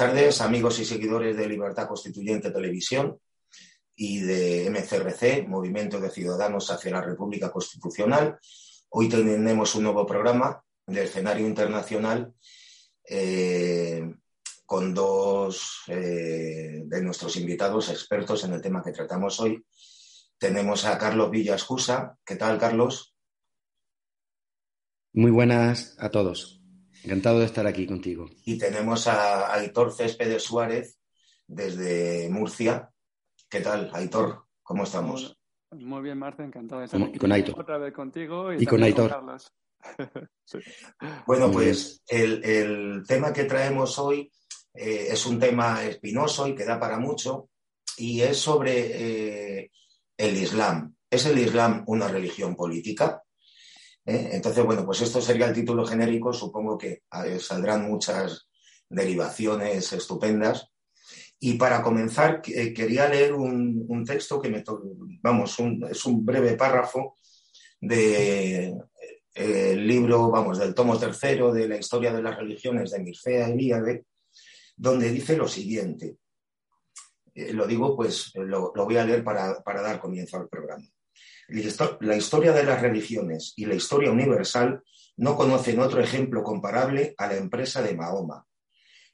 tardes, amigos y seguidores de Libertad Constituyente Televisión y de MCRC, Movimiento de Ciudadanos hacia la República Constitucional. Hoy tenemos un nuevo programa de escenario internacional eh, con dos eh, de nuestros invitados expertos en el tema que tratamos hoy. Tenemos a Carlos Villascusa. ¿Qué tal, Carlos? Muy buenas a todos. Encantado de estar aquí contigo. Y tenemos a Aitor Céspedes Suárez desde Murcia. ¿Qué tal, Aitor? ¿Cómo estamos? Muy bien, Marce, encantado de estar Y aquí con Aitor. otra vez contigo y, Y con Aitor. Carlos. Sí. Bueno, Muy pues el, el tema que traemos hoy eh, es un tema espinoso y que da para mucho y es sobre eh, el Islam. ¿Es el Islam una religión política? ¿Eh? Entonces, bueno, pues esto sería el título genérico. Supongo que eh, saldrán muchas derivaciones estupendas. Y para comenzar, que- quería leer un, texto que me, vamos, es un breve párrafo de eh, libro, vamos, del tomo tercero de la historia de las religiones de Mircea Eliade, donde dice lo siguiente. Eh, lo digo, pues lo, lo voy a leer para, para dar comienzo al programa. La histo- La historia de las religiones y la historia universal no conocen otro ejemplo comparable a la empresa de Mahoma.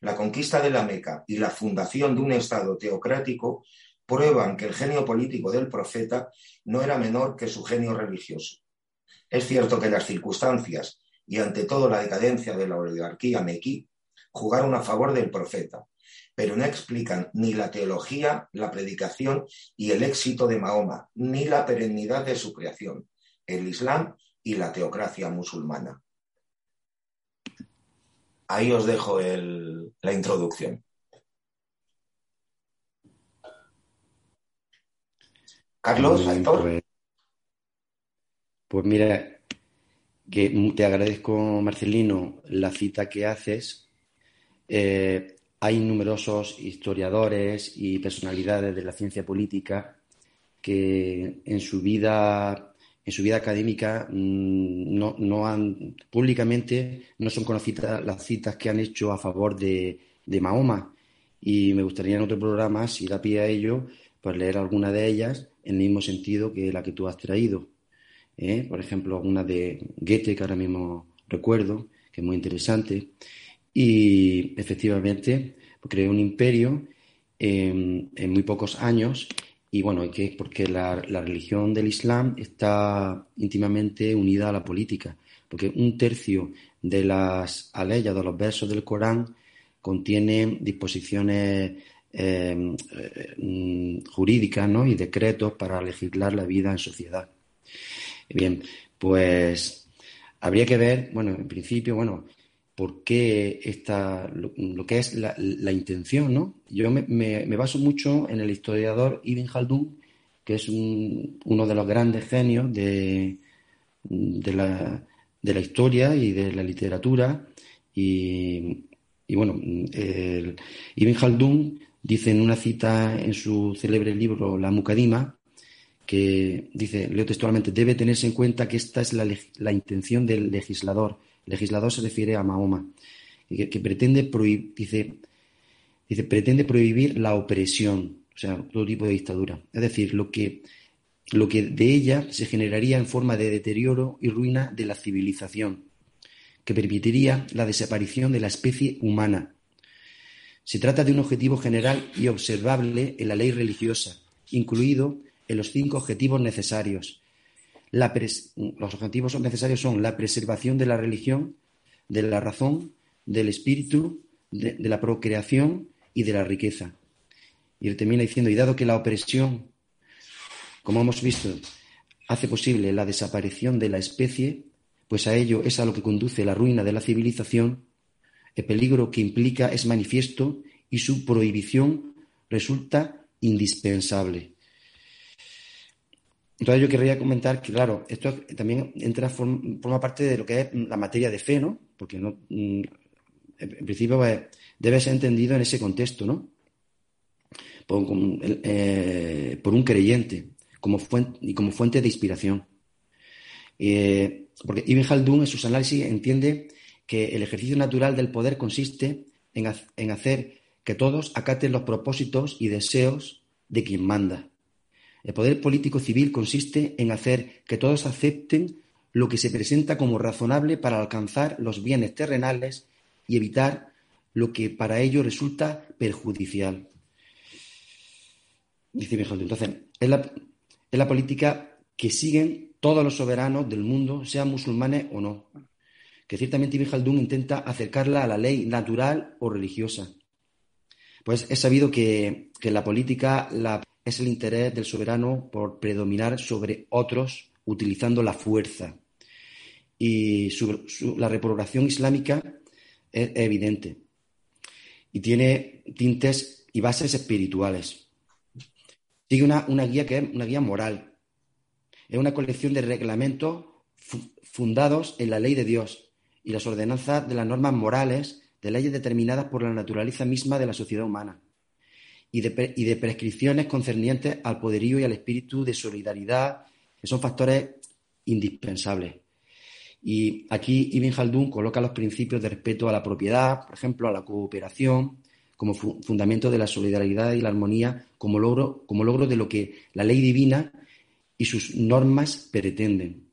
La conquista de la Meca y la fundación de un Estado teocrático prueban que el genio político del profeta no era menor que su genio religioso. Es cierto que las circunstancias y ante todo la decadencia de la oligarquía mequí jugaron a favor del profeta, pero no explican ni la teología, la predicación y el éxito de Mahoma, ni la perennidad de su creación, el Islam y la teocracia musulmana. Ahí os dejo el- la introducción. Carlos, Aitor. pues, pues mira, que te agradezco, Marcelino, la cita que haces. Eh, hay numerosos historiadores y personalidades de la ciencia política que en su vida, en su vida académica mm, no, no han, públicamente no son conocidas las citas que han hecho a favor de, de Mahoma. Y me gustaría en otro programa, si da pie a ello, pues leer alguna de ellas en el mismo sentido que la que tú has traído. ¿eh? Por ejemplo, una de Goethe, que ahora mismo recuerdo, que es muy interesante. Y efectivamente, creó un imperio en, muy pocos años. Y bueno, porque la, la religión del Islam está íntimamente unida a la política. Porque un tercio de las aleyas, de los versos del Corán, contiene disposiciones eh, eh, jurídicas ¿no? y decretos para legislar la vida en sociedad. Bien, pues habría que ver, bueno, en principio, bueno, por qué esta, lo, que es la, intención, ¿no? Yo me, me- baso mucho en el historiador Ibn Khaldun, que es un- uno de los grandes genios de, de la, de la historia y de la literatura. Y, y bueno, Ibn Khaldun dice en una cita en su célebre libro La Muqaddimah, que dice, leo textualmente, debe tenerse en cuenta que esta es la, la intención del legislador. Legislador se refiere a Mahoma, que, que pretende prohibir, dice, dice, pretende prohibir la opresión, o sea, todo tipo de dictadura. Es decir, lo que, lo que de ella se generaría en forma de deterioro y ruina de la civilización, que permitiría la desaparición de la especie humana. Se trata de un objetivo general y observable en la ley religiosa, incluido en los cinco objetivos necesarios. Los objetivos necesarios son la preservación de la religión, de la razón, del espíritu, de, de la procreación y de la riqueza. Y él termina diciendo, y dado que la opresión como hemos visto, hace posible la desaparición de la especie, pues a ello es a lo que conduce la ruina de la civilización, el peligro que implica es manifiesto y su prohibición resulta indispensable. Entonces yo querría comentar que, claro, esto también entra, forma parte de lo que es la materia de fe, ¿no? Porque no, mm, en principio pues, debe ser entendido en ese contexto, ¿no? Por, eh, un creyente como fuente, y como fuente de inspiración. Eh, porque Ibn Khaldun en sus análisis entiende que el ejercicio natural del poder consiste en, hacer que todos acaten los propósitos y deseos de quien manda. El poder político civil consiste en hacer que todos acepten lo que se presenta como razonable para alcanzar los bienes terrenales y evitar lo que para ello resulta perjudicial. Dice Entonces, es la, la política que siguen todos los soberanos del mundo, sean musulmanes o no que ciertamente Ibn Khaldun intenta acercarla a la ley natural o religiosa. Pues es sabido que, la política es el interés del soberano por predominar sobre otros utilizando la fuerza. Y la reprobación islámica es, evidente y tiene tintes y bases espirituales. Sigue una, guía que es una guía moral. Es una colección de reglamentos fundados en la ley de Dios y las ordenanzas de las normas morales de leyes determinadas por la naturaleza misma de la sociedad humana y de, prescripciones concernientes al poderío y al espíritu de solidaridad, que son factores indispensables. Y aquí Ibn Khaldun coloca los principios de respeto a la propiedad, por ejemplo, a la cooperación, como fundamento de la solidaridad y la armonía, como logro, como logro de lo que la ley divina y sus normas pretenden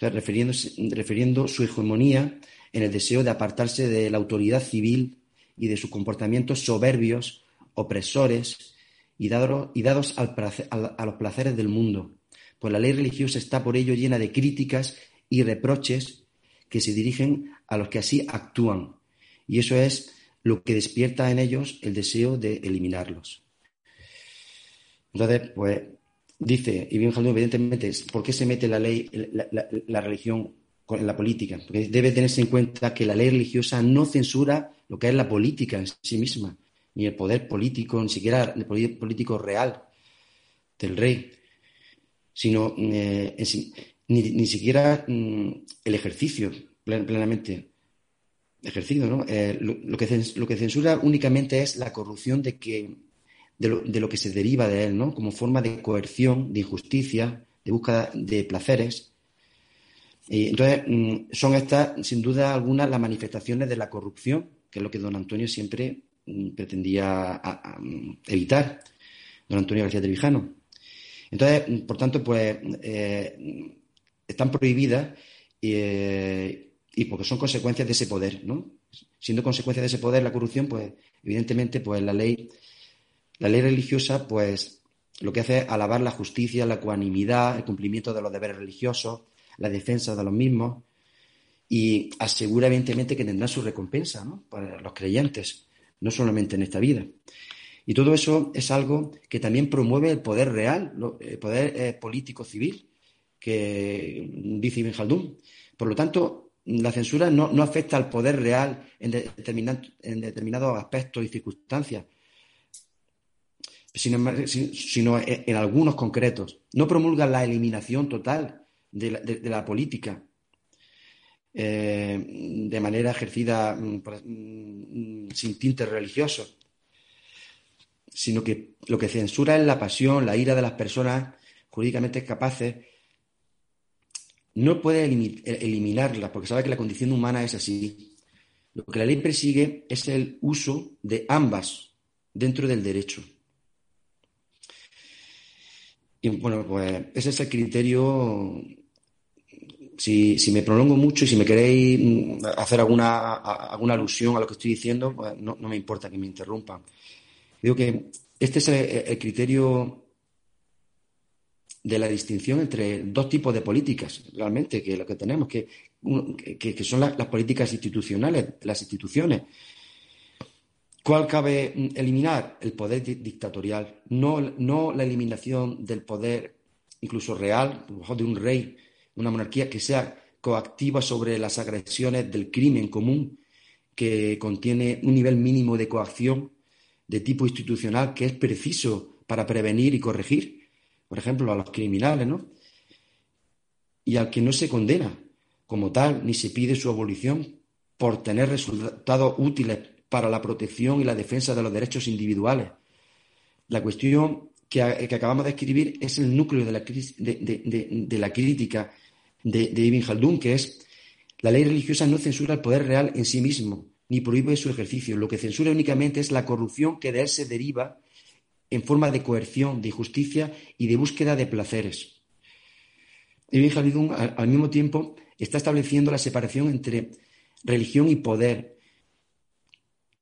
refiriendo su hegemonía en el deseo de apartarse de la autoridad civil y de sus comportamientos soberbios, opresores y, dados a los placeres del mundo. Pues la ley religiosa está por ello llena de críticas y reproches que se dirigen a los que así actúan. Y eso es lo que despierta en ellos el deseo de eliminarlos. Entonces, pues dice Ibn Khaldun, evidentemente, ¿por qué se mete la ley, la, religión en la política? Porque debe tenerse en cuenta que la ley religiosa no censura lo que es la política en sí misma, ni el poder político, ni siquiera el poder político real del rey, sino eh, ni, siquiera mm, el ejercicio plenamente ejercido. Eh, lo, que, lo censura únicamente es la corrupción de que de lo, que se deriva de él, ¿no? Como forma de coerción, de injusticia, de búsqueda de placeres. Entonces, mm, son estas, sin duda alguna, las manifestaciones de la corrupción, que es lo que don Antonio siempre mm, pretendía mm, evitar, don Antonio García Trevijano. Entonces, por tanto, pues, eh, están prohibidas eh, y porque son consecuencias de ese poder, ¿no? Siendo consecuencias de ese poder la corrupción, pues, evidentemente, pues la ley la ley religiosa, pues, lo que hace es alabar la justicia, la ecuanimidad, el cumplimiento de los deberes religiosos, la defensa de los mismos y asegura evidentemente que tendrá su recompensa ¿no? para los creyentes, no solamente en esta vida. Y todo eso es algo que también promueve el poder real, el poder eh, político civil, que dice Ibn Khaldun. Por lo tanto, la censura no, afecta al poder real en, en determinados aspectos y circunstancias, sino, en algunos concretos. No promulga la eliminación total de la, política eh, de manera ejercida mm, mm, sin tintes religiosos, sino que lo que censura es la pasión, la ira de las personas jurídicamente capaces. No puede eliminarla, porque sabe que la condición humana es así. Lo que la ley persigue es el uso de ambas dentro del derecho. Y bueno, pues ese es el criterio. Si, me prolongo mucho y si me queréis mm, hacer alguna, alguna alusión a lo que estoy diciendo, pues no, me importa que me interrumpan. Digo que este es el, criterio de la distinción entre dos tipos de políticas, realmente, que lo que tenemos, que, que, son las políticas institucionales, las instituciones, ¿Cuál cabe mm, eliminar? El poder dictatorial, no, no la eliminación del poder incluso real, de un rey, una monarquía que sea coactiva sobre las agresiones del crimen común, que contiene un nivel mínimo de coacción de tipo institucional que es preciso para prevenir y corregir, por ejemplo, a los criminales, ¿no? Y al que no se condena como tal, ni se pide su abolición por tener resultados útiles para la protección y la defensa de los derechos individuales. La cuestión que, acabamos de escribir es el núcleo de la, de, la crítica de, de Ibn Khaldun, que es la ley religiosa no censura el poder real en sí mismo, ni prohíbe su ejercicio. Lo que censura únicamente es la corrupción que de él se deriva en forma de coerción, de injusticia y de búsqueda de placeres. Ibn Khaldun, al mismo tiempo, está estableciendo la separación entre religión y poder,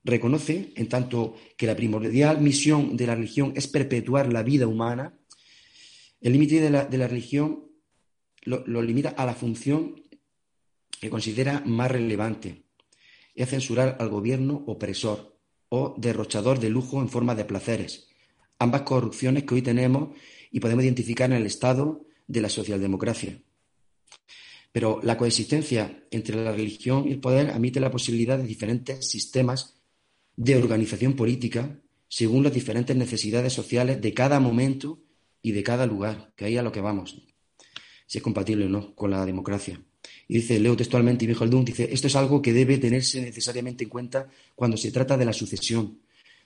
reconoce, en tanto que la primordial misión de la religión es perpetuar la vida humana, el límite de la, religión lo, limita a la función que considera más relevante, es censurar al gobierno opresor o derrochador de lujo en forma de placeres, ambas corrupciones que hoy tenemos y podemos identificar en el Estado de la socialdemocracia. Pero la coexistencia entre la religión y el poder admite la posibilidad de diferentes sistemas de organización política según las diferentes necesidades sociales de cada momento y de cada lugar, que ahí a lo que vamos, si es compatible o no con la democracia. Y dice, leo textualmente, y Khaldun dice, esto es algo que debe tenerse necesariamente en cuenta cuando se trata de la sucesión,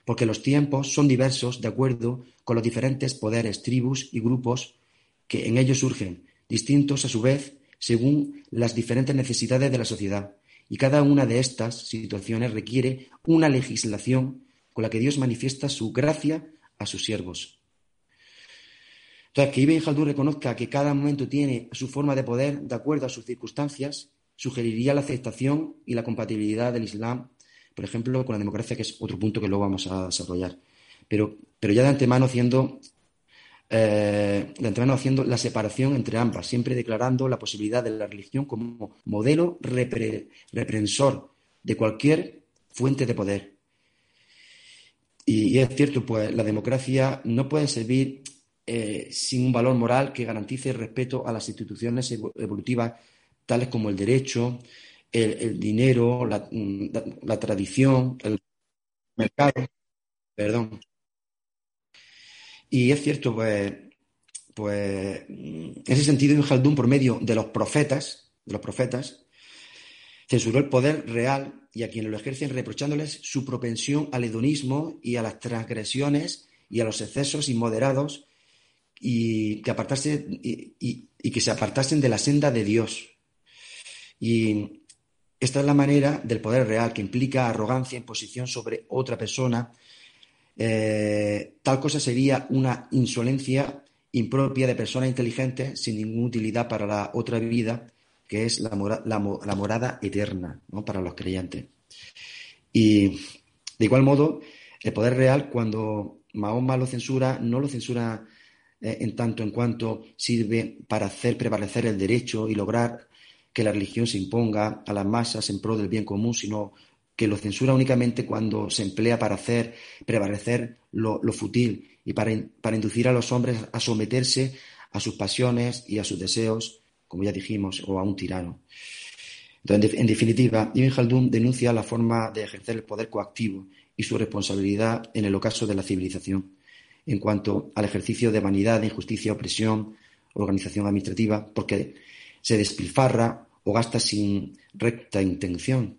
porque los tiempos son diversos de acuerdo con los diferentes poderes, tribus y grupos que en ellos surgen, distintos a su vez según las diferentes necesidades de la sociedad y cada una de estas situaciones requiere una legislación con la que Dios manifiesta su gracia a sus siervos. Entonces, que Ibn Khaldun reconozca que cada momento tiene su forma de poder de acuerdo a sus circunstancias, sugeriría la aceptación y la compatibilidad del Islam, por ejemplo, con la democracia, que es otro punto que luego vamos a desarrollar. Pero, pero ya de antemano haciendo, eh, de antemano haciendo la separación entre ambas, siempre declarando la posibilidad de la religión como modelo reprensor de cualquier fuente de poder. Y, es cierto, pues la democracia no puede servir eh, sin un valor moral que garantice el respeto a las instituciones evolutivas tales como el derecho, el, dinero, la, tradición, el mercado. Perdón. Y es cierto, pues, pues ese sentido, Ibn Khaldun, por medio de los profetas, de los profetas, censuró el poder real y a quienes lo ejercen reprochándoles su propensión al hedonismo y a las transgresiones y a los excesos inmoderados y que, apartarse, y, que se apartasen de la senda de Dios. Y esta es la manera del poder real que implica arrogancia, imposición sobre otra persona, eh, tal cosa sería una insolencia impropia de personas inteligentes sin ninguna utilidad para la otra vida, que es la, morada eterna para los creyentes. Y de igual modo, el poder real, cuando Mahoma lo censura, no lo censura eh, en tanto en cuanto sirve para hacer prevalecer el derecho y lograr que la religión se imponga a las masas en pro del bien común, sino que lo censura únicamente cuando se emplea para hacer prevalecer lo, fútil y para, inducir a los hombres a someterse a sus pasiones y a sus deseos, como ya dijimos, o a un tirano. Entonces, en definitiva, Ibn Khaldun denuncia la forma de ejercer el poder coactivo y su responsabilidad en el ocaso de la civilización, en cuanto al ejercicio de vanidad, injusticia, opresión, organización administrativa, porque se despilfarra o gasta sin recta intención,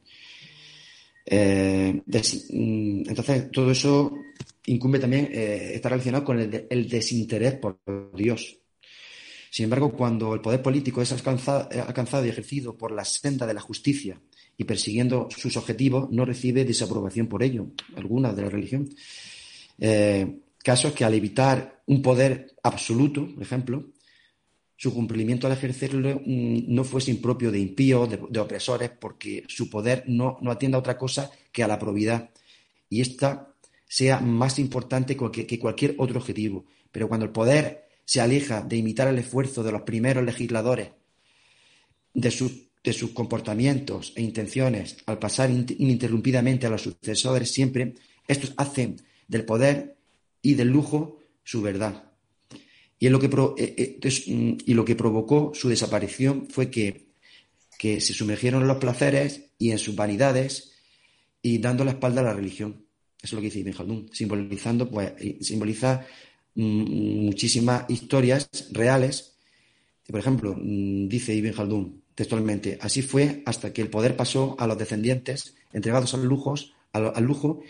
eh, mm, entonces, todo eso incumbe también, eh, está relacionado con el, desinterés por Dios. Sin embargo, cuando el poder político es alcanzado, y ejercido por la senda de la justicia y persiguiendo sus objetivos, no recibe desaprobación por ello, alguna de la religión. Eh, casos que al evitar un poder absoluto, por ejemplo, su cumplimiento al ejercerlo mm, no fuese impropio de impíos, de, opresores, porque su poder no, no atienda a otra cosa que a la probidad. Y esta sea más importante que, cualquier otro objetivo. Pero cuando el poder se aleja de imitar el esfuerzo de los primeros legisladores, de sus, de sus comportamientos e intenciones, al pasar ininterrumpidamente a los sucesores, siempre Estos hacen del poder y del lujo su verdad. Y, lo que eh, eh, mm, y lo que provocó su desaparición fue que, que se sumergieron en los placeres y en sus vanidades y dando la espalda a la religión. Eso es lo que dice Ibn Khaldun, simbolizando, pues, simboliza mm, muchísimas historias reales. Por ejemplo, mm, dice Ibn Khaldun textualmente, así fue hasta que el poder pasó a los descendientes entregados al, al lujo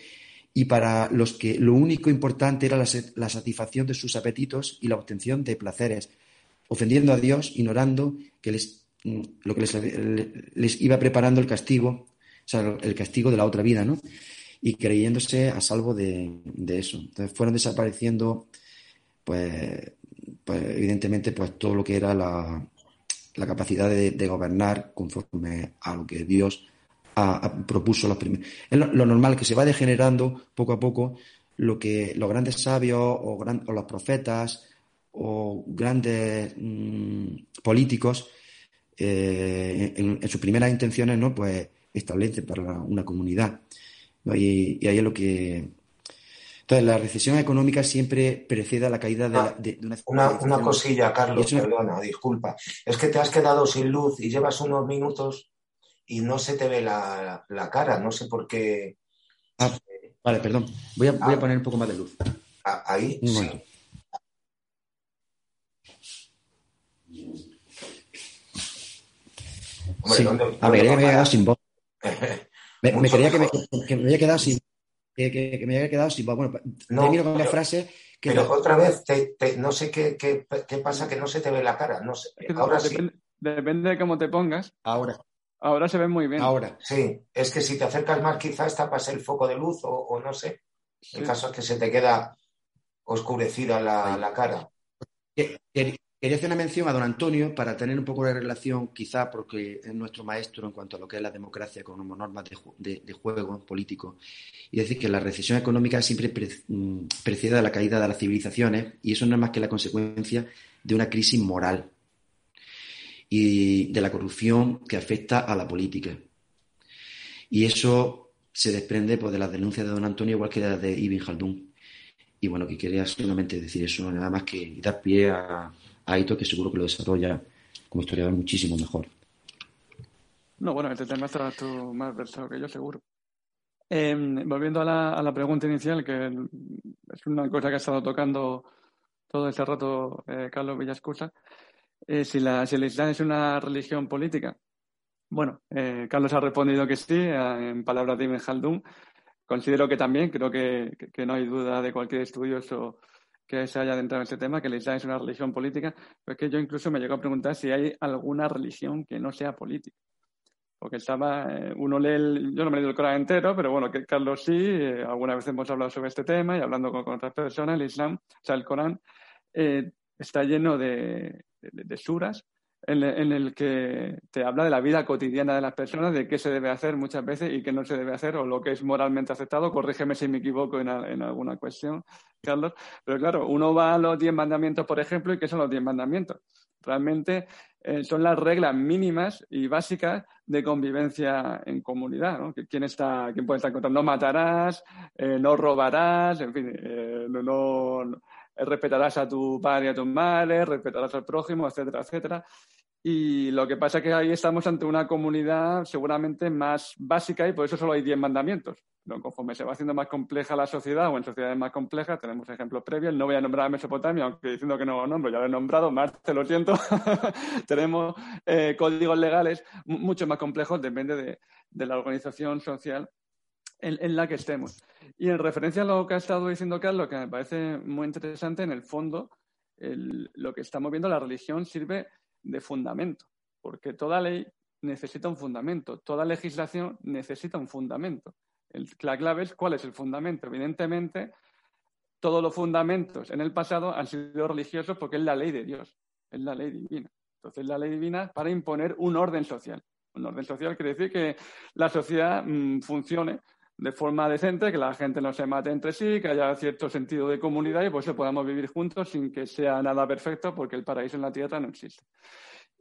y para los que lo único importante era la, satisfacción de sus apetitos y la obtención de placeres, ofendiendo a Dios, ignorando que les, mm, lo que les, iba preparando el castigo, o sea, el castigo de la otra vida, ¿no? Y creyéndose a salvo de, eso. Entonces fueron desapareciendo, pues, pues, evidentemente, pues todo lo que era la, capacidad de, de gobernar conforme a lo que Dios propuso los primeros. Es lo, normal que se va degenerando poco a poco lo que los grandes sabios o, los profetas o grandes mm, políticos eh, en, sus primeras intenciones no pues establecen para una comunidad y, ahí es lo que entonces la recesión económica siempre precede a la caída de, ah, una, una, cosilla Carlos perdona disculpa. Es que te has quedado sin luz y llevas unos minutos y no se te ve la, cara, no sé por qué. Ah, vale, perdón. Voy a, voy a, ah. poner un poco más de luz. Ah, ahí. sí. sí. A ver, que me había quedado sin voz. me, quería que me, que me, había quedado sin que, que, me había quedado sin voz. Bueno, no, termino con la frase que pero otra vez, te, te, no sé qué, qué, qué, pasa que no se te ve la cara. No sé. Ahora depende, sí. Depende de cómo te pongas. Ahora. Ahora se ve muy bien. Ahora. Sí, es que si te acercas más quizás tapas el foco de luz o, no sé. El caso es que se te queda oscurecida la, cara. Quería hacer una mención a don Antonio para tener un poco de relación, quizá porque es nuestro maestro en cuanto a lo que es la democracia como normas de, de, juego político. Y decir que la recesión económica siempre mm, precede a la caída de las civilizaciones y eso no es más que la consecuencia de una crisis moral y de la corrupción que afecta a la política. Y eso se desprende pues, de las denuncias de don Antonio, igual que de las de Ibn Khaldun. Y bueno, que quería solamente decir eso, nada más que dar pie a, a Ito, que seguro que lo desarrolla como historiador muchísimo mejor. No, bueno, este tema estarás tú más versado que yo, seguro. Em, volviendo a la, a la, pregunta inicial, que es una cosa que ha estado tocando todo este rato eh, Carlos Villascusa, eh, si, la, si el Islam es una religión política. Bueno, eh, Carlos ha respondido que sí, eh, en palabras de Ibn Khaldun. Considero que también, creo que, no hay duda de cualquier estudioso que se haya adentrado en ese tema, que el Islam es una religión política, pero es que yo incluso me llego a preguntar si hay alguna religión que no sea política. Porque estaba, uno lee, el, yo no me he leído el Corán entero, pero bueno, que Carlos sí, alguna vez hemos hablado sobre este tema y hablando con, con otras personas, el Islam, o sea, el Corán, está lleno de, de, suras en, el que te habla de la vida cotidiana de las personas, de qué se debe hacer muchas veces y qué no se debe hacer, o lo que es moralmente aceptado. Corrígeme si me equivoco en, alguna cuestión, Carlos. Pero claro, uno va a los diez mandamientos, por ejemplo, y ¿qué son los diez mandamientos? Realmente eh, son las reglas mínimas y básicas de convivencia en comunidad. ¿no? ¿Quién, está, quién puede estar contando? No matarás, eh, no robarás, en fin, eh, no, no respetarás a tu padre y a tu madre, respetarás al prójimo, etcétera, etcétera. Y lo que pasa es que ahí estamos ante una comunidad seguramente más básica y por eso solo hay 10 mandamientos. Pero conforme se va haciendo más compleja la sociedad o en sociedades más complejas, tenemos ejemplos previos. No voy a nombrar a Mesopotamia, aunque diciendo que no lo nombro, ya lo he nombrado, más te lo siento. tenemos eh, códigos legales mucho más complejos, depende de la organización social en, la que estemos. Y en referencia a lo que ha estado diciendo Carlos, que me parece muy interesante, en el fondo, lo que estamos viendo, la religión sirve de fundamento, porque toda ley necesita un fundamento, toda legislación necesita un fundamento. la clave es cuál es el fundamento. Evidentemente, todos los fundamentos en el pasado han sido religiosos porque es la ley de Dios, es la ley divina. Entonces, la ley divina para imponer un orden social. Un orden social quiere decir que la sociedad mm, funcione de forma decente, que la gente no se mate entre sí, que haya cierto sentido de comunidad y pues que podamos vivir juntos sin que sea nada perfecto, porque el paraíso en la tierra no existe.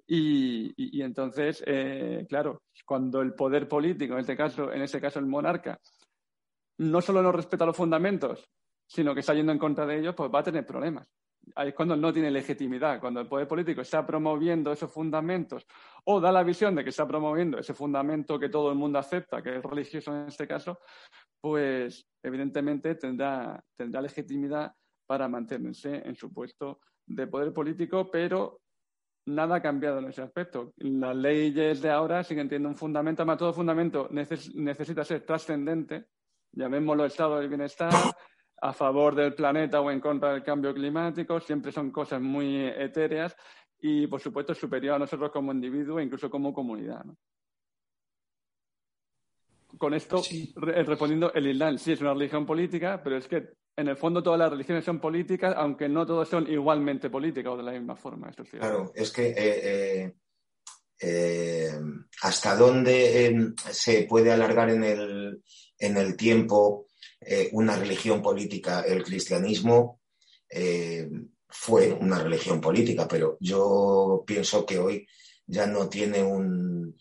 Y, entonces, eh, claro, cuando el poder político, en este caso, en ese caso el monarca, no solo no respeta los fundamentos, sino que está yendo en contra de ellos, pues va a tener problemas. Es cuando no tiene legitimidad, cuando el poder político está promoviendo esos fundamentos o da la visión de que está promoviendo ese fundamento que todo el mundo acepta, que es religioso en este caso, pues evidentemente tendrá, tendrá legitimidad para mantenerse en su puesto de poder político, pero nada ha cambiado en ese aspecto. Las leyes de ahora siguen teniendo un fundamento, además todo fundamento necesita ser trascendente, llamémoslo estado del bienestar, a favor del planeta o en contra del cambio climático, siempre son cosas muy etéreas y, por supuesto, superior a nosotros como individuo e incluso como comunidad. Con esto, respondiendo, el Islam sí es una religión política, pero es que en el fondo todas las religiones son políticas, aunque no todas son igualmente políticas o de la misma forma. claro, es que eh, eh, eh, hasta dónde se puede alargar en el, en el tiempo una religión política. El cristianismo fue una religión política, pero yo pienso que hoy ya no tiene un,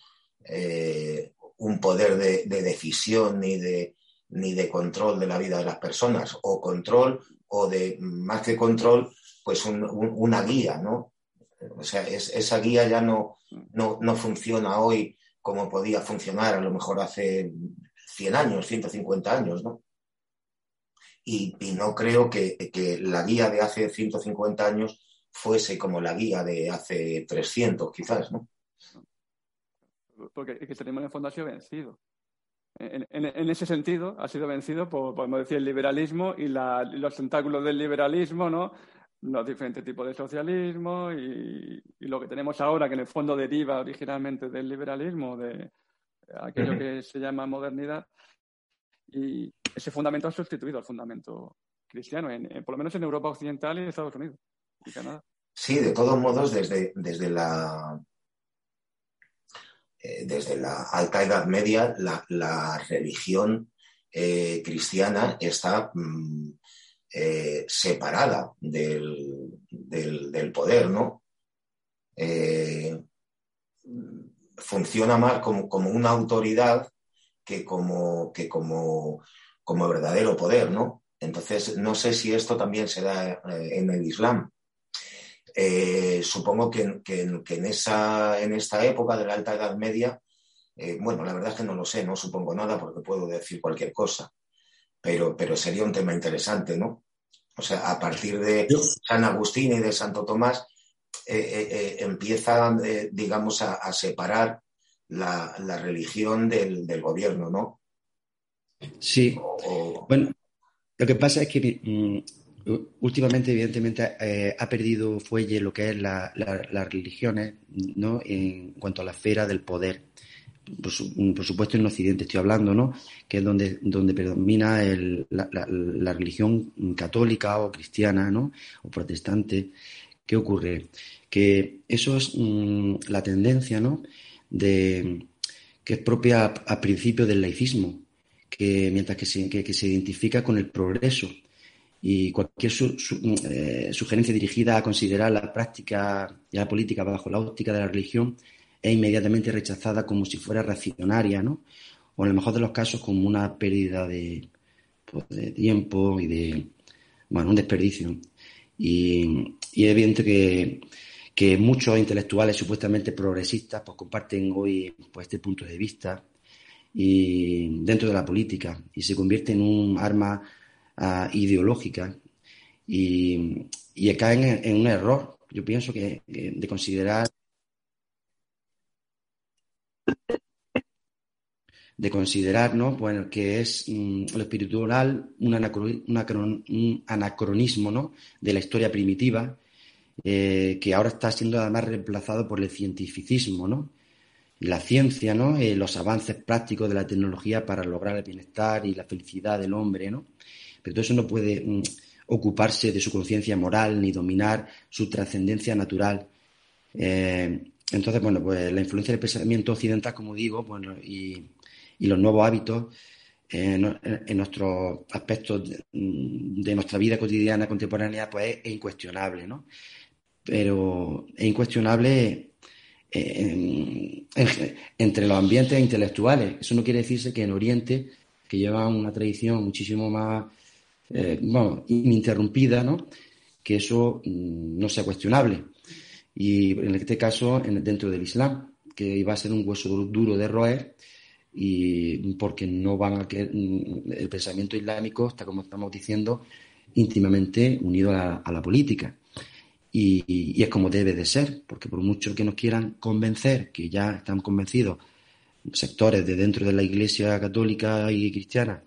un poder de, de decisión ni de ni de control de la vida de las personas, o control, o de más que control, pues una guía, ¿no? O sea, esa guía ya no, no, funciona hoy como podía funcionar a lo mejor hace 100 años, 150 años, ¿no? Y, no creo que, que, la guía de hace 150 años fuese como la guía de hace 300, quizás, ¿no? Porque que tenemos en el fondo ha sido vencido en, ese sentido ha sido vencido por, podemos decir, el liberalismo y, los tentáculos del liberalismo, ¿no? los diferentes tipos de socialismo y, lo que tenemos ahora, que en el fondo deriva originalmente del liberalismo, de aquello que se llama modernidad. Y ese fundamento ha sustituido al fundamento cristiano, por lo menos en Europa Occidental y en Estados Unidos y Canadá. Sí, de todos modos, desde, desde la eh, desde la Alta Edad Media la, religión eh, cristiana está mm, eh, separada del, poder, ¿no? funciona más como, una autoridad que como, que como, como verdadero poder, ¿no? Entonces, no sé si esto también se da en el Islam. Eh, supongo que, en, esa, en esta época de la Alta Edad Media, eh, bueno, la verdad es que no lo sé, no supongo nada porque puedo decir cualquier cosa, pero, pero sería un tema interesante, ¿no? O sea, a partir de San Agustín y de Santo Tomás, eh, empiezan, digamos, a, separar la, religión del, gobierno, ¿no? Sí. Bueno, lo que pasa es que mm, últimamente, evidentemente, eh, ha perdido fuelle lo que es las religiones, ¿no? En cuanto a la esfera del poder. Por, supuesto, en Occidente estoy hablando, ¿no? Que es donde, donde predomina la, religión católica o cristiana, ¿no? O protestante. ¿Qué ocurre? Que eso es mm, la tendencia, ¿no? De, que es propia a, principio del laicismo, que mientras que se identifica con el progreso y cualquier eh, sugerencia dirigida a considerar la práctica y la política bajo la óptica de la religión es inmediatamente rechazada como si fuera reaccionaria, ¿no? O en el mejor de los casos como una pérdida de, pues, tiempo y de, bueno, un desperdicio. Y, es evidente que, que, muchos intelectuales supuestamente progresistas pues comparten hoy pues, este punto de vista y dentro de la política y se convierte en un arma ideológica y, y, caen en, un error, yo pienso que, de considerar de considerar ¿no? bueno, que es mm, lo espiritual un, anacronismo ¿no? de la historia primitiva, eh, que ahora está siendo además reemplazado por el cientificismo, ¿no? la ciencia, ¿no? Eh, los avances prácticos de la tecnología para lograr el bienestar y la felicidad del hombre, ¿no? pero todo eso no puede mm, ocuparse de su conciencia moral ni dominar su trascendencia natural. Eh, entonces, bueno, pues la influencia del pensamiento occidental, como digo, bueno, y, los nuevos hábitos en, nuestros aspectos mm, de, nuestra vida cotidiana contemporánea, pues es, incuestionable, ¿no? Pero es incuestionable eh, entre los ambientes intelectuales. Eso no quiere decirse que en Oriente que llevan una tradición muchísimo más, eh, bueno, ininterrumpida, ¿no? Que eso mm, no sea cuestionable. Y en este caso, dentro del Islam, que iba a ser un hueso duro de roer, y porque no van a que mm, el pensamiento islámico está, como estamos diciendo, íntimamente unido a, la política. Y, es como debe de ser, porque por mucho que nos quieran convencer, que ya están convencidos sectores de dentro de la Iglesia católica y cristiana,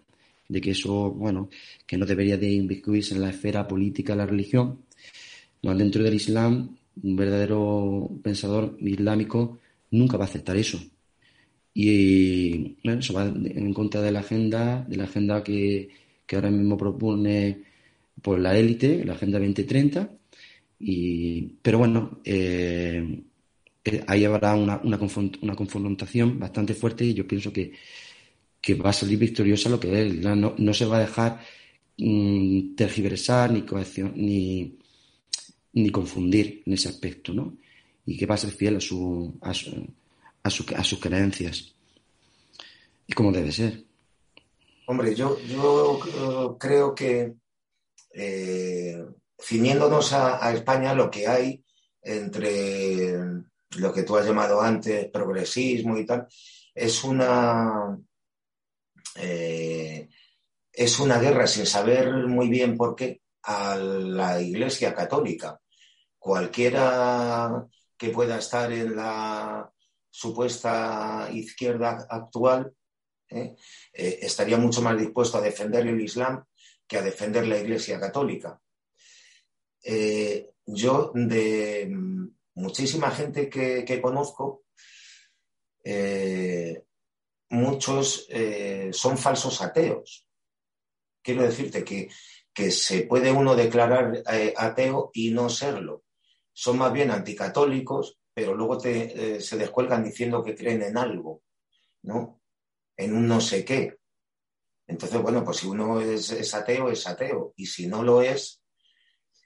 de que eso, bueno, que no debería de inmiscuirse en la esfera política la religión, dentro del Islam, un verdadero pensador islámico nunca va a aceptar eso. Y bueno, eso va en contra de la agenda, de la agenda que, que ahora mismo propone por la élite, la Agenda 2030. Y, pero bueno, eh, eh, ahí habrá una, una, confrontación bastante fuerte y yo pienso que, que va a salir victoriosa lo que es. No, no se va a dejar mm, tergiversar ni, ni, ni confundir en ese aspecto, ¿no? Y que va a ser fiel a, su, a, a, sus creencias. Y como debe ser. Hombre, yo, yo eh, creo que ciñéndonos a, España, lo que hay entre lo que tú has llamado antes progresismo y tal, es una, eh, es una guerra sin saber muy bien por qué a la Iglesia Católica. Cualquiera que pueda estar en la supuesta izquierda actual eh, estaría mucho más dispuesto a defender el Islam que a defender la Iglesia Católica. Eh, yo, de muchísima gente que, conozco, eh, muchos eh, son falsos ateos. Quiero decirte que, que se puede uno declarar ateo y no serlo. Son más bien anticatólicos, pero luego se descuelgan diciendo que creen en algo, ¿no? En un no sé qué. Entonces, bueno, pues si uno es, ateo, es ateo. Y si no lo es,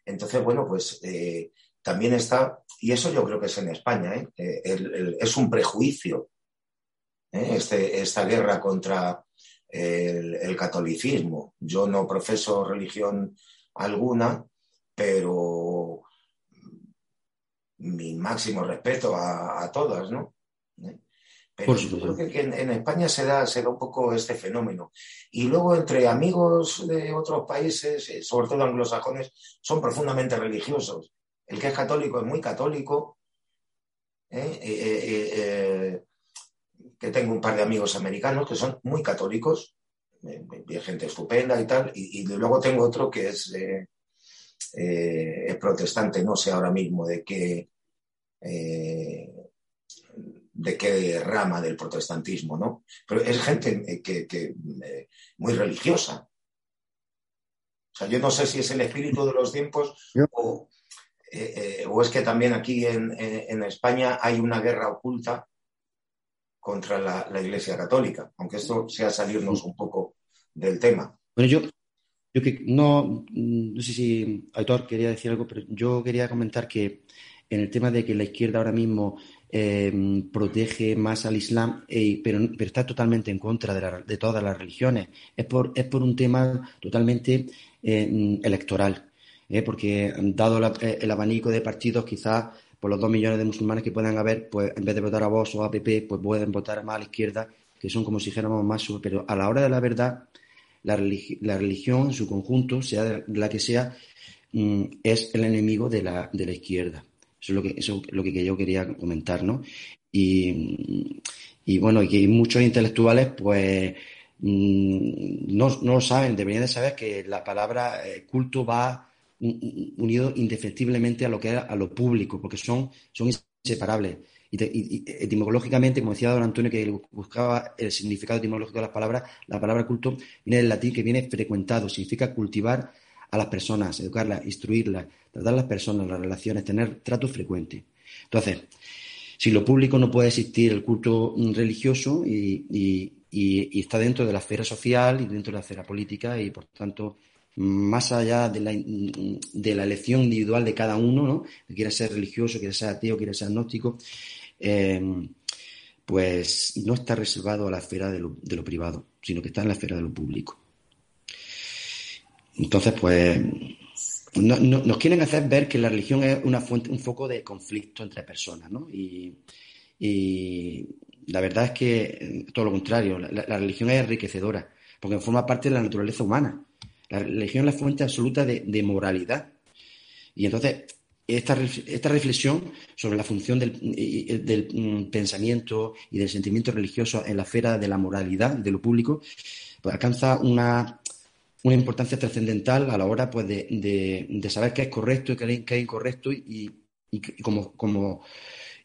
entonces, bueno, pues eh, también está, y eso yo creo que es en España, ¿eh? Eh, es un prejuicio este, esta guerra contra el, catolicismo. Yo no profeso religión alguna, pero mi máximo respeto a, a todas, ¿no? Pero yo creo que en, España se da, se da un poco este fenómeno. Y luego entre amigos de otros países, eh, sobre todo anglosajones, son profundamente religiosos. El que es católico es muy católico. ¿eh? Eh, que tengo un par de amigos americanos que son muy católicos, gente estupenda y tal. Y, luego tengo otro que es, es protestante, no sé ahora mismo de qué de qué rama del protestantismo, ¿no? Pero es gente eh, que, eh, muy religiosa. O sea, yo no sé si es el espíritu de los tiempos o, eh, es que también aquí en, España hay una guerra oculta contra la, Iglesia Católica, aunque esto sea salirnos un poco del tema. Bueno, yo, yo que no, no sé si Aitor quería decir algo, pero yo quería comentar que en el tema de que la izquierda ahora mismo eh, protege más al Islam, eh, pero, está totalmente en contra de, todas las religiones. Es por, es por un tema totalmente eh, electoral, porque dado el abanico de partidos, quizás por los dos millones de musulmanes que puedan haber, pues en vez de votar a vos o a PP, pues pueden votar más a la izquierda, que son como si dijéramos más, pero a la hora de la verdad, la, religión en su conjunto, sea la que sea, mm, es el enemigo de la, de la izquierda. Eso es lo que, eso lo que yo quería comentar, ¿no? Y, y bueno, y que muchos intelectuales, pues, mm, no, no, lo saben, deberían de saber que la palabra eh, culto va unido indefectiblemente a lo que es a lo público, porque son, son inseparables. Y, etimológicamente, como decía don Antonio, que buscaba el significado etimológico de las palabras, la palabra culto viene del latín que viene frecuentado, significa cultivar a las personas, educarlas, instruirlas, tratar a las personas, las relaciones, tener trato frecuente. Entonces, si lo público no puede existir el culto religioso y, está dentro de la esfera social y dentro de la esfera política y, por tanto, más allá de la, de la elección individual de cada uno, ¿no? que quiera ser religioso, quiera ser ateo, quiera ser agnóstico, eh, pues no está reservado a la esfera de lo, de lo privado. Sino que está en la esfera de lo público. Entonces, pues, nos quieren hacer ver que la religión es una fuente, un foco de conflicto entre personas, ¿no? Y, la verdad es que todo lo contrario, la, religión es enriquecedora, porque forma parte de la naturaleza humana. La religión es la fuente absoluta de, moralidad. Y entonces, esta, esta, reflexión sobre la función del, del, mm, pensamiento y del sentimiento religioso en la esfera de la moralidad, de lo público, pues alcanza una, una importancia trascendental a la hora pues, de, saber qué es correcto y qué es incorrecto y, como, como,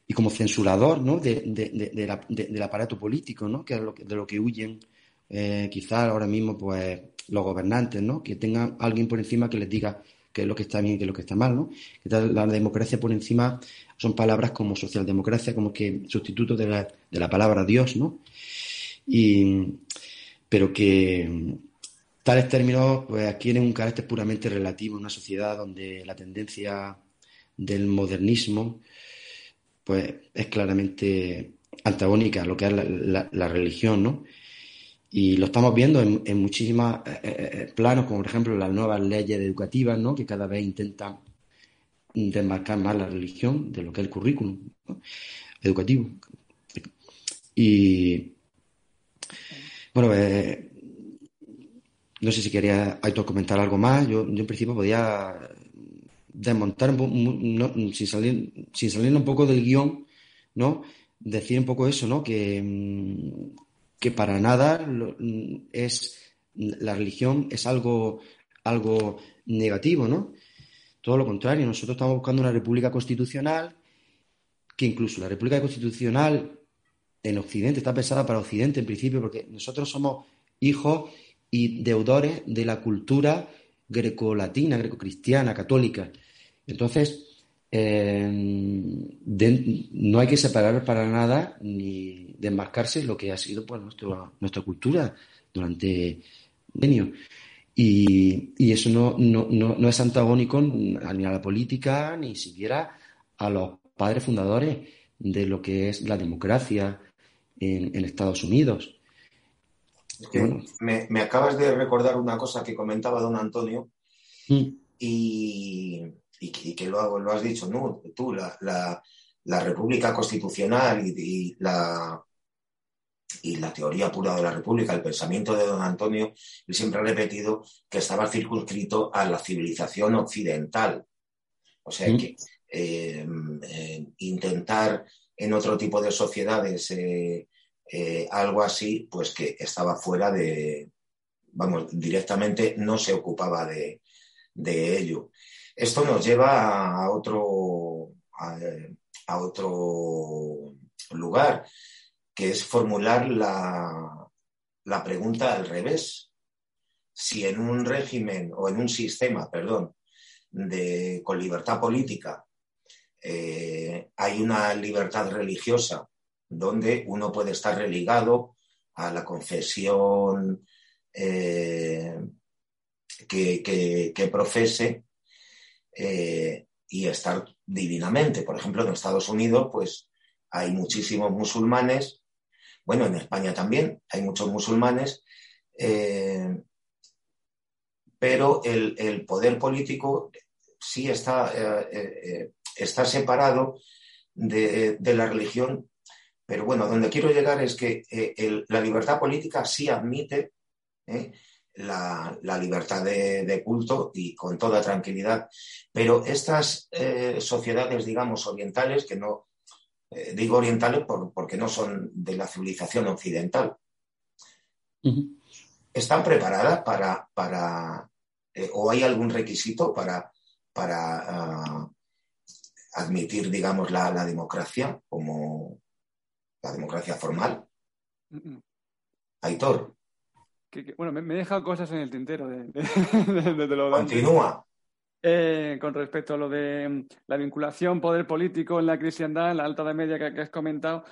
y como censurador ¿no? del aparato político, ¿no? que es lo de lo que huyen eh, quizás ahora mismo pues, los gobernantes, ¿no? que tengan alguien por encima que les diga qué es lo que está bien y qué es lo que está mal. ¿no? Que la democracia por encima son palabras como socialdemocracia, como que sustituto de la, de la palabra Dios, ¿no? Y, pero que Tales términos pues, adquieren un carácter puramente relativo en una sociedad donde la tendencia del modernismo pues, es claramente antagónica a lo que es la, religión, ¿no? Y lo estamos viendo en, muchísimos eh, eh, eh, planos, como por ejemplo las nuevas leyes educativas, ¿no? Que cada vez intentan desmarcar más la religión de lo que es el currículum educativo. Y bueno, no sé si quería Aitor comentar algo más. Yo, en principio podía desmontar, sin, salir, sin salir un poco del guion, ¿no? Decir un poco eso, ¿no? Que, mm, que para nada es la religión es algo, algo negativo, ¿no? Todo lo contrario, nosotros estamos buscando una república constitucional que incluso la república constitucional en Occidente está pensada para Occidente en principio, porque nosotros somos hijos y deudores de la cultura grecolatina, grecocristiana, católica. Entonces, eh, no hay que separar para nada ni desmarcarse lo que ha sido pues, nuestra cultura durante años. Y, y, eso no, no, no, es antagónico ni a la política, ni siquiera a los padres fundadores de lo que es la democracia en Estados Unidos me, acabas de recordar una cosa que comentaba don Antonio mm. y, que lo, lo, has dicho ¿no? tú, la, República Constitucional y, la, y la teoría pura de la República, el pensamiento de don Antonio, él siempre ha repetido que estaba circunscrito a la civilización occidental. O sea que eh, eh, intentar en otro tipo de sociedades eh, eh, algo así, pues que estaba fuera de, vamos, directamente no se ocupaba de, ello. Esto nos lleva a otro, a, otro lugar, que es formular la, la pregunta al revés. Si en un régimen o en un sistema, perdón, de, con libertad política eh, hay una libertad religiosa donde uno puede estar religado a la confesión eh, que, profese eh, y estar divinamente. Por ejemplo, en Estados Unidos, pues hay muchísimos musulmanes, bueno, en España también hay muchos musulmanes, eh, pero el, poder político sí está, está separado de, de, la religión pero bueno, donde quiero llegar es que eh, la libertad política sí admite eh, la, libertad de, culto y con toda tranquilidad. Pero estas eh, sociedades, digamos, orientales, que no digo orientales porque no son de la civilización occidental, ¿están preparadas para, para o hay algún requisito para, para ah, admitir, digamos, la democracia como, la democracia formal. Aitor. bueno, me, he dejado cosas en el tintero de, Continúa. Eh, con respecto a lo de mm, la vinculación poder político en la cristiandad, en la alta edad media que, has comentado,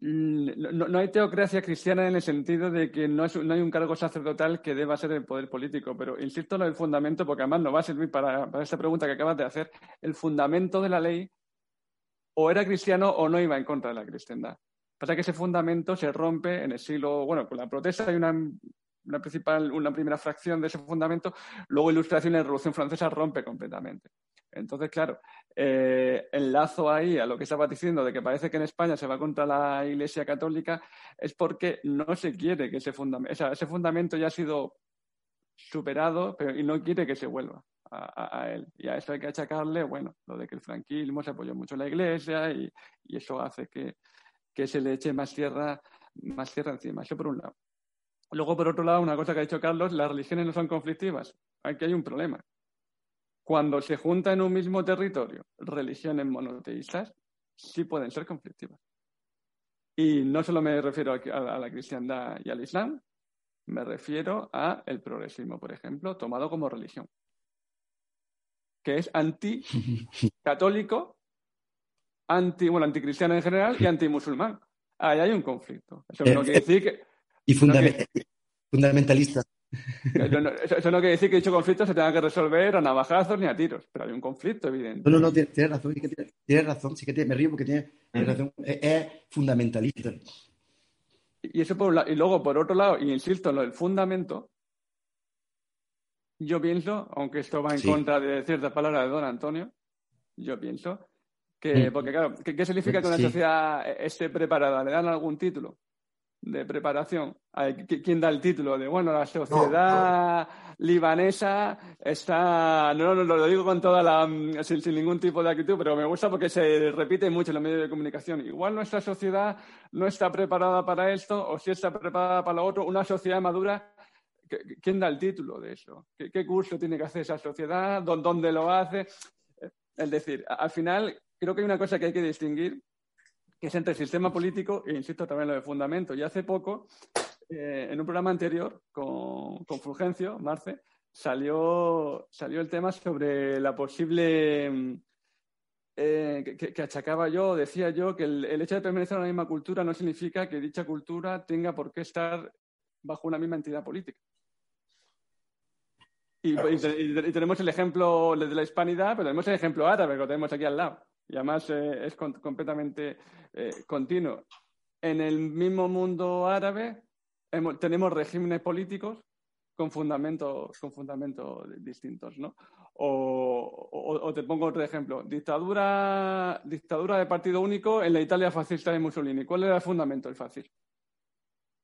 mm, no, hay teocracia cristiana en el sentido de que no, hay un cargo sacerdotal que deba ser el poder político, pero insisto en el fundamento, porque además nos va a servir para, para esta pregunta que acabas de hacer, el fundamento de la ley o era cristiano o no iba en contra de la cristiandad. Pasa que ese fundamento se rompe en el siglo, bueno, con la protesta hay una, principal, una primera fracción de ese fundamento, luego Ilustración y la Revolución Francesa rompe completamente. Entonces, claro, eh, el lazo ahí a lo que estaba diciendo de que parece que en España se va contra la Iglesia Católica es porque no se quiere que ese fundamento, o sea, ese fundamento ya ha sido superado y no quiere que se vuelva a, él. Y a eso hay que achacarle, bueno, lo de que el franquismo se apoyó mucho en la Iglesia y, y eso hace que, que, se le eche más tierra, más tierra encima. Eso por un lado. Luego, por otro lado, una cosa que ha dicho Carlos, las religiones no son conflictivas. Aquí hay un problema cuando se junta en un mismo territorio religiones monoteístas, sí pueden ser conflictivas. Y no solo me refiero a, la cristiandad y al islam, me refiero a el progresismo, por ejemplo, tomado como religión, que es anticatólico, anti, bueno, anticristiano en general y antimusulmán. Ahí hay un conflicto. Eso no quiere decir que... Y fundamentalista. Eso, no quiere decir que dicho conflicto se tenga que resolver a navajazos ni a tiros, pero hay un conflicto evidente. No, no, no, tienes, razón, tienes, razón, sí que me río porque tienes, razón, es, fundamentalista. Y, eso por y luego, por otro lado, y insisto en lo del fundamento, yo pienso, aunque esto va en contra de ciertas palabras de don Antonio, yo pienso que, mm. porque claro, ¿qué, significa que una sociedad esté preparada? ¿Le dan algún título? de preparación. ¿Quién da el título? De, bueno, la sociedad libanesa está, no, no, lo digo con toda la, mm, sin, ningún tipo de actitud, pero me gusta porque se repite mucho en los medios de comunicación. Igual nuestra sociedad no está preparada para esto o si está preparada para lo otro. Una sociedad madura, ¿quién da el título de eso? ¿Qué, curso tiene que hacer esa sociedad? ¿Dónde lo hace? Es decir, al final creo que hay una cosa que hay que distinguir que es entre el sistema político e, insisto, también lo de fundamento. Y hace poco, eh, en un programa anterior con, con Fulgencio, Marce, salió, salió el tema sobre la posible... Eh, que, achacaba yo, decía yo, que el, hecho de permanecer en la misma cultura no significa que dicha cultura tenga por qué estar bajo una misma entidad política. Y, tenemos el ejemplo de la hispanidad, pero tenemos el ejemplo árabe, que lo tenemos aquí al lado y además eh, es completamente eh, continuo. En el mismo mundo árabe tenemos regímenes políticos con fundamentos, con fundamentos distintos, ¿no? O, te pongo otro ejemplo. Dictadura, dictadura de partido único en la Italia fascista de Mussolini. ¿Cuál era el fundamento del fascismo?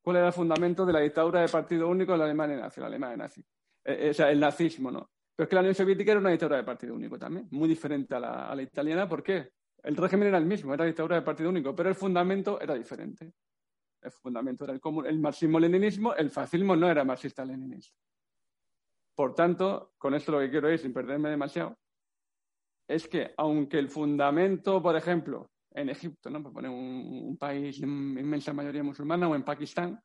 ¿Cuál era el fundamento de la dictadura de partido único en la Alemania nazi? La Alemania nazi. Eh, o sea, el nazismo, ¿no? Pero es que la Unión Soviética era una dictadura de partido único también, muy diferente a la, italiana. ¿Por qué? El régimen era el mismo, era dictadura de partido único, pero el fundamento era diferente. El fundamento era el, el marxismo-leninismo, el fascismo no era marxista-leninista. Por tanto, con esto lo que quiero decir, sin perderme demasiado, es que aunque el fundamento, por ejemplo, en Egipto, ¿no? por poner un país de inmensa mayoría musulmana, o en Pakistán,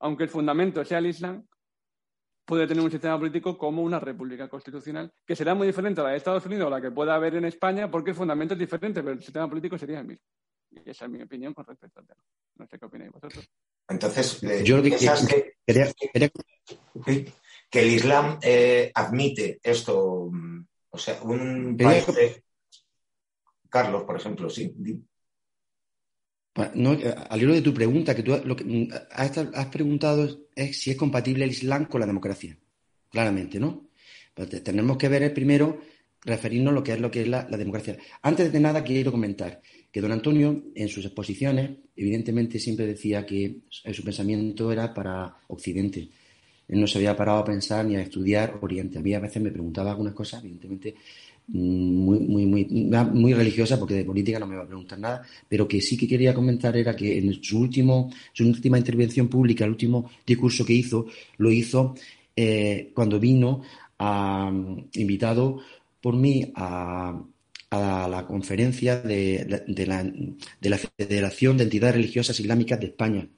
aunque el fundamento sea el Islam, puede tener un sistema político como una república constitucional, que será muy diferente a la de Estados Unidos o la que pueda haber en España, porque el fundamento es diferente, pero el sistema político sería el mismo. Y esa es mi opinión con respecto al tema. No sé qué opináis vosotros. Entonces, eh, yo que, que, que, el Islam eh, admite esto, mm, o sea, un país de... Carlos, por ejemplo, sí. No, eh, al hilo de tu pregunta, que tú lo que mm, has, preguntado es si es compatible el Islam con la democracia. Claramente, ¿no? tenemos que ver primero, referirnos a lo que es lo que es la, democracia. Antes de nada, quiero comentar que don Antonio, en sus exposiciones, evidentemente siempre decía que su pensamiento era para Occidente. Él no se había parado a pensar ni a estudiar Oriente. A mí a veces me preguntaba algunas cosas, evidentemente, muy, muy, muy, muy religiosa, porque de política no me va a preguntar nada, pero que sí que quería comentar era que en su, último, su última intervención pública, el último discurso que hizo, lo hizo eh, cuando vino invitado por mí a, a la conferencia de, de, la, de la Federación de Entidades Religiosas Islámicas de España.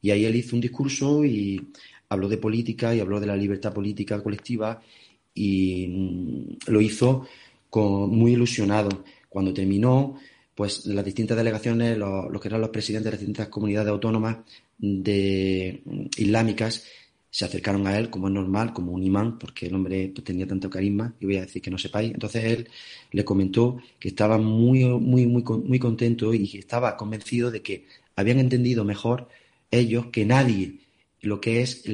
Y ahí él hizo un discurso y habló de política y habló de la libertad política colectiva y mm, lo hizo con, muy ilusionado. Cuando terminó, pues las distintas delegaciones, los, que eran los presidentes de las distintas comunidades autónomas de, mm, islámicas, se acercaron a él, como es normal, como un imán, porque el hombre pues, tenía tanto carisma, y voy a decir que no sepáis. Entonces él le comentó que estaba muy, muy, muy, muy contento y estaba convencido de que habían entendido mejor ellos que nadie lo que es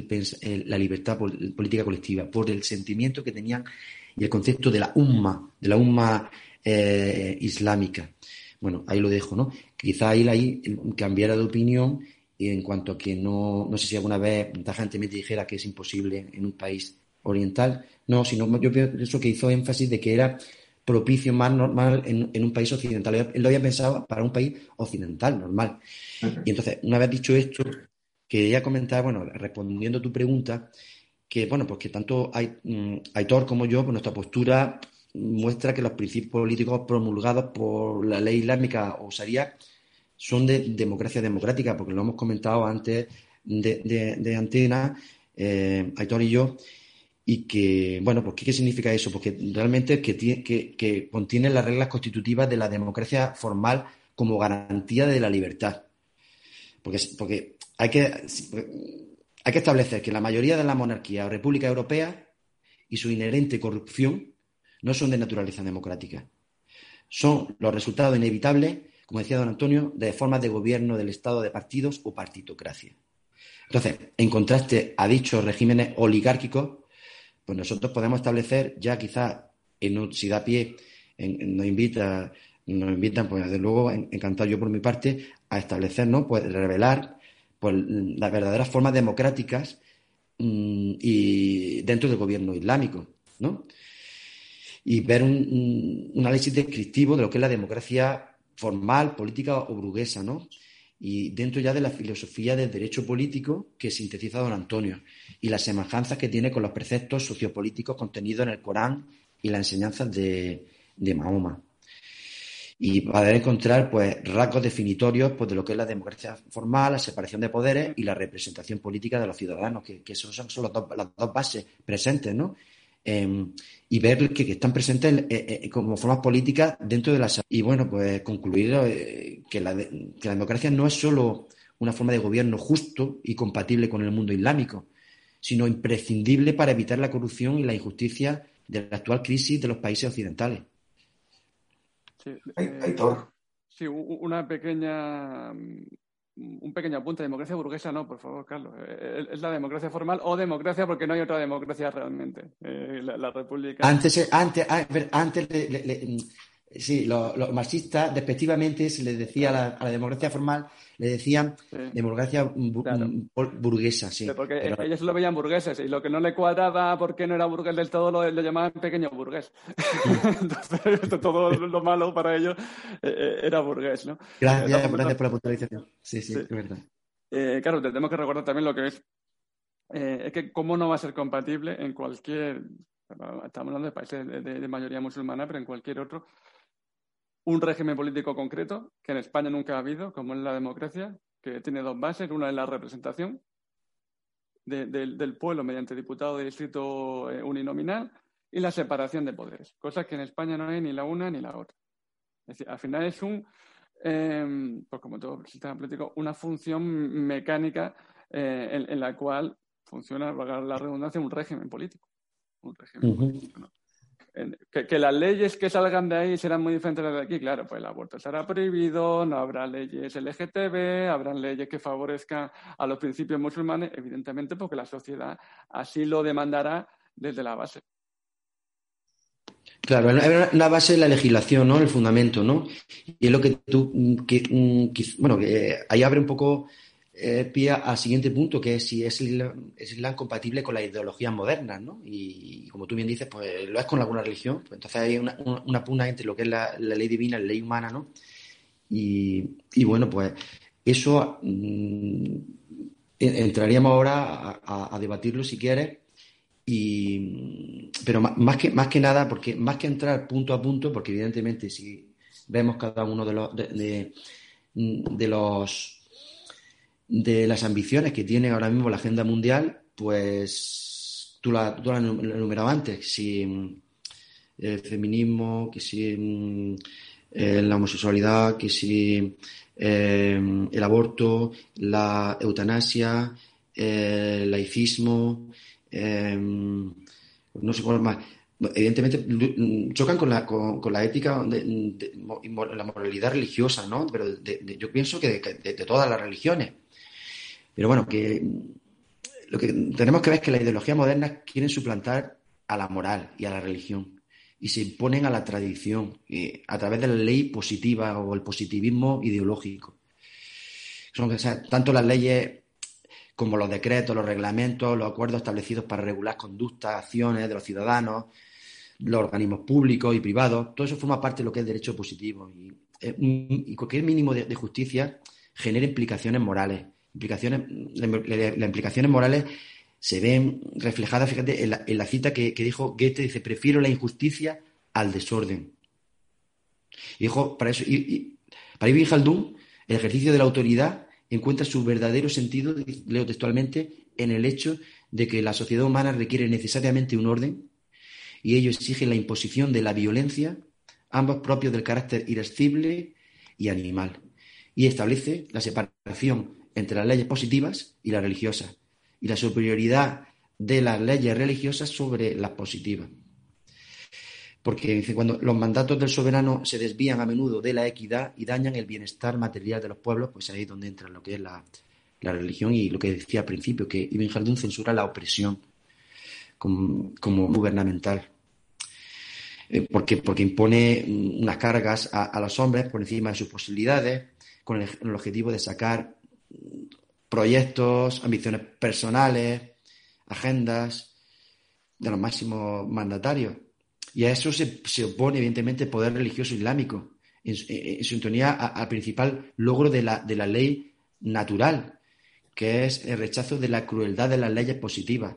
la libertad política colectiva, por el sentimiento que tenían y el concepto de la umma, de la umma eh, islámica. Bueno, ahí lo dejo, ¿no? Quizá él ahí cambiara de opinión y en cuanto a que no, no sé si alguna vez tajantemente dijera que es imposible en un país oriental, no, sino yo pienso que hizo énfasis de que era propicio más normal en, un país occidental. Él lo había pensado para un país occidental, normal. Y entonces, una vez dicho esto, quería comentar, bueno, respondiendo a tu pregunta, que bueno, pues que tanto mm, Aitor como yo, pues nuestra postura muestra que los principios políticos promulgados por la ley islámica o Sharia son de democracia democrática, porque lo hemos comentado antes de, antena, eh, Aitor y yo, y que, bueno, pues ¿qué, significa eso? Porque realmente que, que, que contiene las reglas constitutivas de la democracia formal como garantía de la libertad. Porque, porque hay, que, hay que establecer que la mayoría de las monarquías o repúblicas europeas y su inherente corrupción no son de naturaleza democrática. Son los resultados inevitables como decía don Antonio, de formas de gobierno del Estado de partidos o partitocracia. Entonces, en contraste a dichos regímenes oligárquicos, pues nosotros podemos establecer ya quizás, en, si da pie, nos invita, nos invitan, pues desde luego, encantado yo por mi parte, a establecer, ¿no? Pues revelar pues, las verdaderas formas democráticas mm, y dentro del gobierno islámico, ¿no? Y ver un, análisis descriptivo de lo que es la democracia formal, política o burguesa, ¿no? Y dentro ya de la filosofía del derecho político que sintetiza don Antonio y las semejanzas que tiene con los preceptos sociopolíticos contenidos en el Corán y las enseñanzas de, Mahoma. Y poder encontrar pues rasgos definitorios pues, de lo que es la democracia formal, la separación de poderes y la representación política de los ciudadanos, que, que son, son las dos bases presentes, ¿no? Em, y ver que, están presentes eh, eh, como formas políticas dentro de la y bueno pues concluir eh, que, la democracia no es solo una forma de gobierno justo y compatible con el mundo islámico sino imprescindible para evitar la corrupción y la injusticia de la actual crisis de los países occidentales sí, sí una pequeña un pequeño apunte, democracia burguesa no, por favor, Carlos. Eh, es la democracia formal o democracia porque no hay otra democracia realmente. Eh, la, república. Antes, antes, antes sí, los, marxistas despectivamente se les decía a la, democracia formal, le decían democracia burguesa, sí. porque ellos lo veían burgueses y lo que no le cuadraba porque no era burgués del todo lo, llamaban pequeño burgués. Entonces, todo lo malo para ellos eh, eh, era burgués, ¿no? Gracias, gracias por la puntualización. Sí, sí, es verdad. Eh, claro, tenemos que recordar también lo que es, es que cómo no va a ser compatible en cualquier, estamos hablando de países de mayoría musulmana, pero en cualquier otro, un régimen político concreto, que en España nunca ha habido, como es la democracia, que tiene dos bases. Una es la representación del pueblo mediante diputado de distrito eh, uninominal y la separación de poderes, cosas que en España no hay ni la una ni la otra. Es decir, al final es un, em, pues como todo sistema político, una función mecánica eh, en, la cual funciona, valga la redundancia, un régimen político. Un régimen político que, las leyes que salgan de ahí serán muy diferentes de aquí. Claro, pues el aborto será prohibido, no habrá leyes LGTB, habrán leyes que favorezcan a los principios musulmanes, evidentemente porque la sociedad así lo demandará desde la base. Claro, la base de la legislación, ¿no? El fundamento, ¿no? Y es lo que tú, mm, bueno, que ahí abre un poco eh, pie al siguiente punto, que es si es el, Islam compatible con las ideologías modernas, ¿no? Y, como tú bien dices, pues lo es con alguna religión. Pues entonces hay una, una, pugna entre lo que es la, ley divina y la ley humana, ¿no? Y, bueno, pues eso mm, entraríamos ahora a, debatirlo si quieres. Y, pero más que, más que nada, porque más que entrar punto a punto, porque evidentemente si vemos cada uno de los, de los de las ambiciones que tiene ahora mismo la agenda mundial, pues tú la, tú la has enumerado antes, si el feminismo, que si mm, eh, la homosexualidad, que si eh, el aborto, la eutanasia, eh, laicismo, em, no sé cuál más. Evidentemente chocan con la, con, la ética, de, la moralidad religiosa, ¿no? Pero yo pienso que de, todas las religiones. Pero bueno, que lo que tenemos que ver es que las ideologías modernas quieren suplantar a la moral y a la religión y se imponen a la tradición a través de la ley positiva o el positivismo ideológico. Son tanto las leyes como los decretos, los reglamentos, los acuerdos establecidos para regular conductas, acciones de los ciudadanos, los organismos públicos y privados, todo eso forma parte de lo que es derecho positivo. Y, eh, cualquier mínimo de, justicia genera implicaciones morales. Implicaciones, las implicaciones morales se ven reflejadas, fíjate, en la, cita que, dijo Goethe, dice, prefiero la injusticia al desorden. Y dijo, para eso, y, para Ibn Khaldun, el ejercicio de la autoridad encuentra su verdadero sentido, leo textualmente, en el hecho de que la sociedad humana requiere necesariamente un orden y ello exige la imposición de la violencia, ambos propios del carácter irascible y animal, y establece la separación entre las leyes positivas y las religiosas, y la superioridad de las leyes religiosas sobre las positivas. Porque dice, cuando los mandatos del soberano se desvían a menudo de la equidad y dañan el bienestar material de los pueblos, pues ahí es donde entra lo que es la, religión y lo que decía al principio, que Ibn Khaldun censura la opresión como, gubernamental. Eh, porque, porque impone unas cargas a, los hombres por encima de sus posibilidades, con el, objetivo de sacar proyectos, ambiciones personales, agendas de los máximos mandatarios. Y a eso se, opone, evidentemente, el poder religioso islámico, en, sintonía al principal logro de la, de la ley natural, que es el rechazo de la crueldad de las leyes positivas,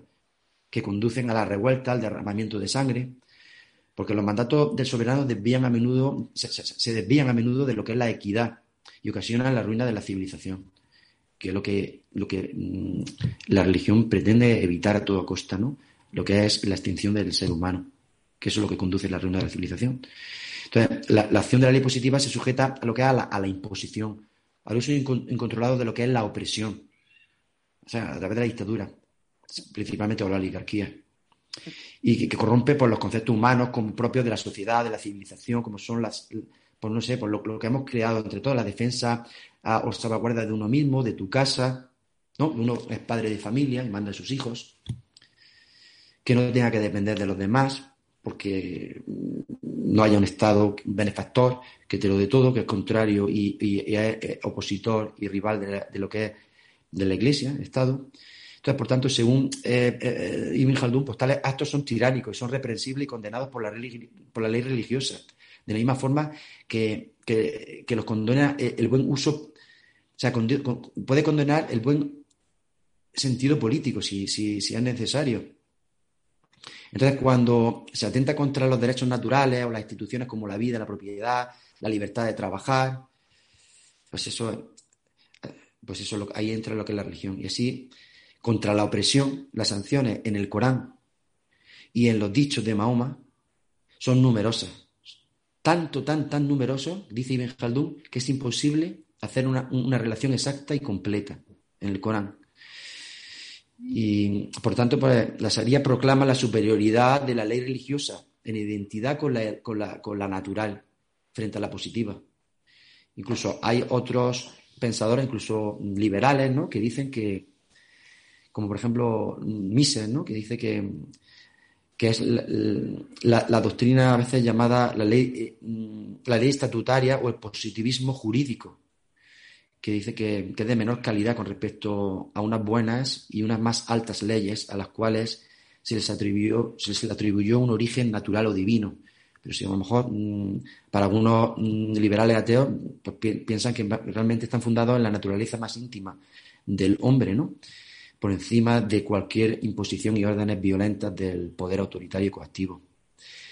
que conducen a la revuelta, al derramamiento de sangre, porque los mandatos del soberano desvían a menudo, se, desvían a menudo de lo que es la equidad y ocasionan la ruina de la civilización, que es lo que, lo que mm, la religión pretende evitar a toda costa, ¿no? lo que es la extinción del ser humano, que eso es lo que conduce a la ruina de la civilización. Entonces, la, acción de la ley positiva se sujeta a lo que es a la, a la imposición, al uso incontrolado de lo que es la opresión, o sea, a través de la dictadura principalmente por la oligarquía, y que, corrompe por los conceptos humanos como propios de la sociedad, de la civilización, como son las, por no sé, por lo, que hemos creado entre todos, la defensa o salvaguarda de uno mismo, de tu casa, ¿no? Uno es padre de familia y manda a sus hijos, que no tenga que depender de los demás, porque no haya un Estado benefactor que te lo dé todo, que es contrario y, es opositor y rival de, de, lo que es de la Iglesia, el Estado. Entonces, por tanto, según eh, eh, Ibn Khaldun, pues tales actos son tiránicos y son reprensibles y condenados por la, por la ley religiosa. De la misma forma que, los condena eh, el buen uso, o sea, puede condenar el buen sentido político si, si, si es necesario. Entonces, cuando se atenta contra los derechos naturales o las instituciones como la vida, la propiedad, la libertad de trabajar, pues eso, pues eso ahí entra lo que es la religión. Y así contra la opresión, las sanciones en el Corán y en los dichos de Mahoma son numerosas. Tanto, tan, tan numerosos, dice Ibn Khaldun, que es imposible hacer una, relación exacta y completa en el Corán. Y por tanto, pues, la Sharia proclama la superioridad de la ley religiosa en identidad con la, con la, con la natural frente a la positiva. Incluso hay otros pensadores, incluso liberales, ¿no? que dicen que, como por ejemplo Mises, ¿no? que dice que, es la, doctrina a veces llamada la ley, mm, la ley estatutaria o el positivismo jurídico, que dice que, es de menor calidad con respecto a unas buenas y unas más altas leyes a las cuales se les atribuyó, se les atribuyó un origen natural o divino. Pero si a lo mejor mm, para algunos mm, liberales ateos pues piensan que realmente están fundados en la naturaleza más íntima del hombre, ¿no? Por encima de cualquier imposición y órdenes violentas del poder autoritario y coactivo.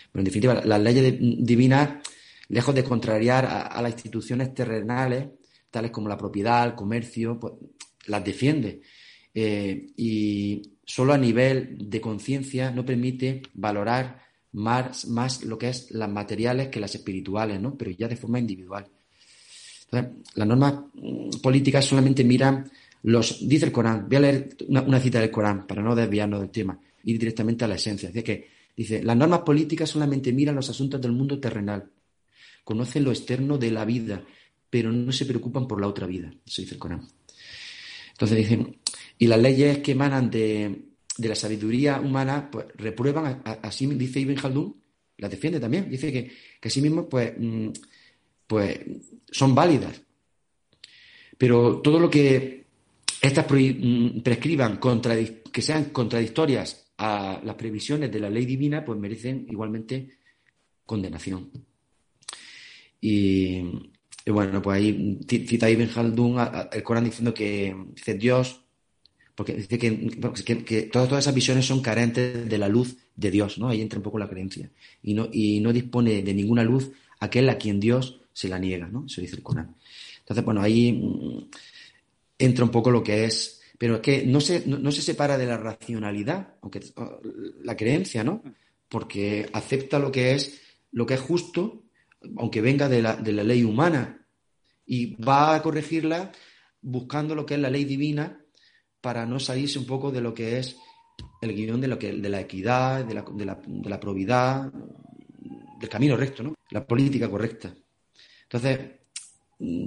Pero en definitiva, las leyes divinas, lejos de contrariar a, las instituciones terrenales, tales como la propiedad, el comercio, pues, las defiende. Eh, y solo a nivel de conciencia no permite valorar más, más, lo que es las materiales que las espirituales, ¿no? pero ya de forma individual. Entonces, las normas mm, políticas solamente miran Los, dice el Corán, voy a leer una, cita del Corán para no desviarnos del tema, ir directamente a la esencia. Dice que dice, las normas políticas solamente miran los asuntos del mundo terrenal, conocen lo externo de la vida, pero no se preocupan por la otra vida. Eso dice el Corán. Entonces dicen, y las leyes que emanan de, de la sabiduría humana, pues reprueban, así dice Ibn Khaldun, las defiende también, dice que, que así mismo, pues, mm, pues son válidas. Pero todo lo que estas mm, prescriban que sean contradictorias a las previsiones de la ley divina, pues merecen igualmente condenación. Y, bueno, pues ahí cita Ibn Khaldun el Corán diciendo que dice Dios, porque dice que, todas, todas, esas visiones son carentes de la luz de Dios, ¿no? Ahí entra un poco la creencia. Y no, y no dispone de ninguna luz aquel a quien Dios se la niega, ¿no? Eso dice el Corán. Entonces, bueno, ahí mm, entra un poco lo que es, pero es que no se, no, se separa de la racionalidad, aunque la creencia, ¿no? Porque acepta lo que es, lo que es justo, aunque venga de la, de la ley humana, y va a corregirla buscando lo que es la ley divina para no salirse un poco de lo que es el guion de, lo que, de la equidad, de la, de la, de la probidad, del camino recto, ¿no? La política correcta. Entonces,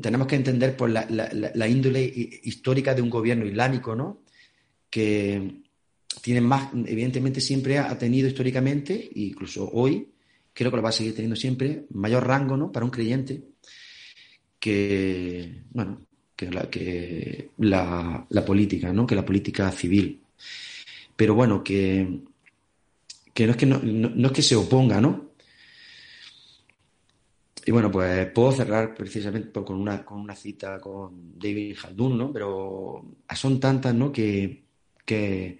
tenemos que entender pues, la, índole histórica de un gobierno islámico, ¿no? Que tiene más, evidentemente siempre ha tenido históricamente, incluso hoy, creo que lo va a seguir teniendo siempre, mayor rango, ¿no? Para un creyente que, bueno, que la, que la, política, ¿no? Que la política civil. Pero bueno, que, que no es que no es que se oponga, ¿no? Y bueno, pues puedo cerrar precisamente con una, con una cita con David Haldun, ¿no? Pero son tantas, ¿no? Que, que,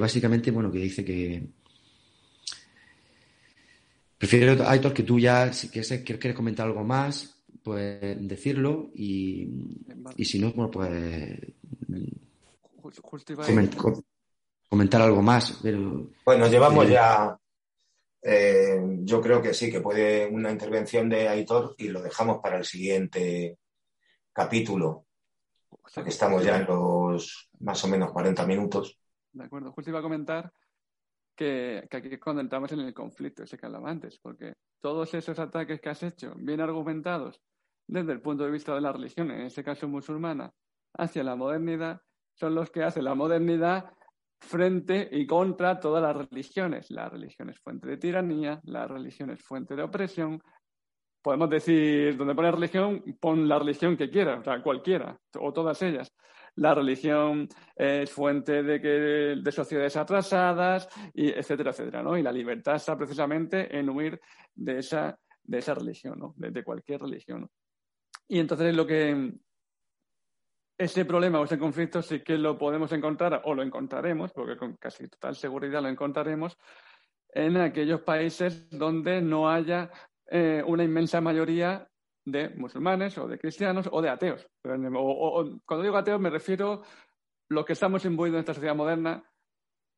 básicamente, bueno, que dice que... Prefiero, Aitor, que tú ya, si quieres, quieres comentar algo más, pues decirlo y, y si no, bueno, pues comentar algo más. Pero, bueno, llevamos eh, ya eh, yo creo que sí, que puede una intervención de Aitor y lo dejamos para el siguiente capítulo, porque estamos ya en los más o menos 40 minutos. De acuerdo, justo iba a comentar que, aquí es cuando entramos en el conflicto ese que hablaba antes, porque todos esos ataques que has hecho, bien argumentados desde el punto de vista de la religión, en este caso musulmana, hacia la modernidad, son los que hacen la modernidad frente y contra todas las religiones. La religión es fuente de tiranía, la religión es fuente de opresión. Podemos decir, donde pone religión, pon la religión que quieras, o sea, cualquiera, o todas ellas. La religión es fuente de, que, de sociedades atrasadas, y etcétera, etcétera, ¿no? Y la libertad está precisamente en huir de esa, de esa religión, ¿no? De, cualquier religión. Y entonces lo que, ese problema o ese conflicto sí que lo podemos encontrar o lo encontraremos, porque con casi total seguridad lo encontraremos, en aquellos países donde no haya eh, una inmensa mayoría de musulmanes o de cristianos o de ateos. cuando digo ateos me refiero a los que estamos imbuidos en esta sociedad moderna.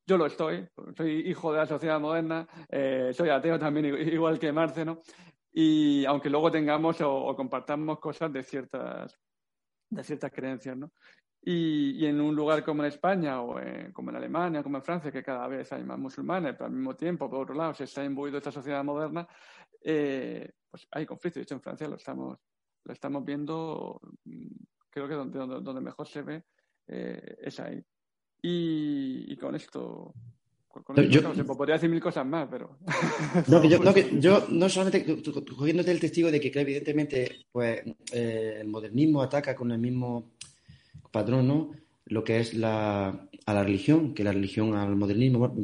Yo lo estoy, soy hijo de la sociedad moderna, eh, soy ateo también igual que Marce, ¿no? Y aunque luego tengamos o compartamos cosas de ciertas de ciertas creencias, ¿no? Y, en un lugar como en España o como en Alemania, como en Francia, que cada vez hay más musulmanes, pero al mismo tiempo, por otro lado, se está imbuido esta sociedad moderna, eh, pues hay conflictos. De hecho, en Francia lo estamos, lo estamos viendo, mm, creo que donde, donde, mejor se ve eh, es ahí. Y, con esto, yo, se podría decir mil cosas más, pero. No, yo, no, yo no solamente cogiéndote el testigo de que, evidentemente, pues eh, el modernismo ataca con el mismo patrón, ¿no? Lo que es la, a la religión, que la religión al modernismo.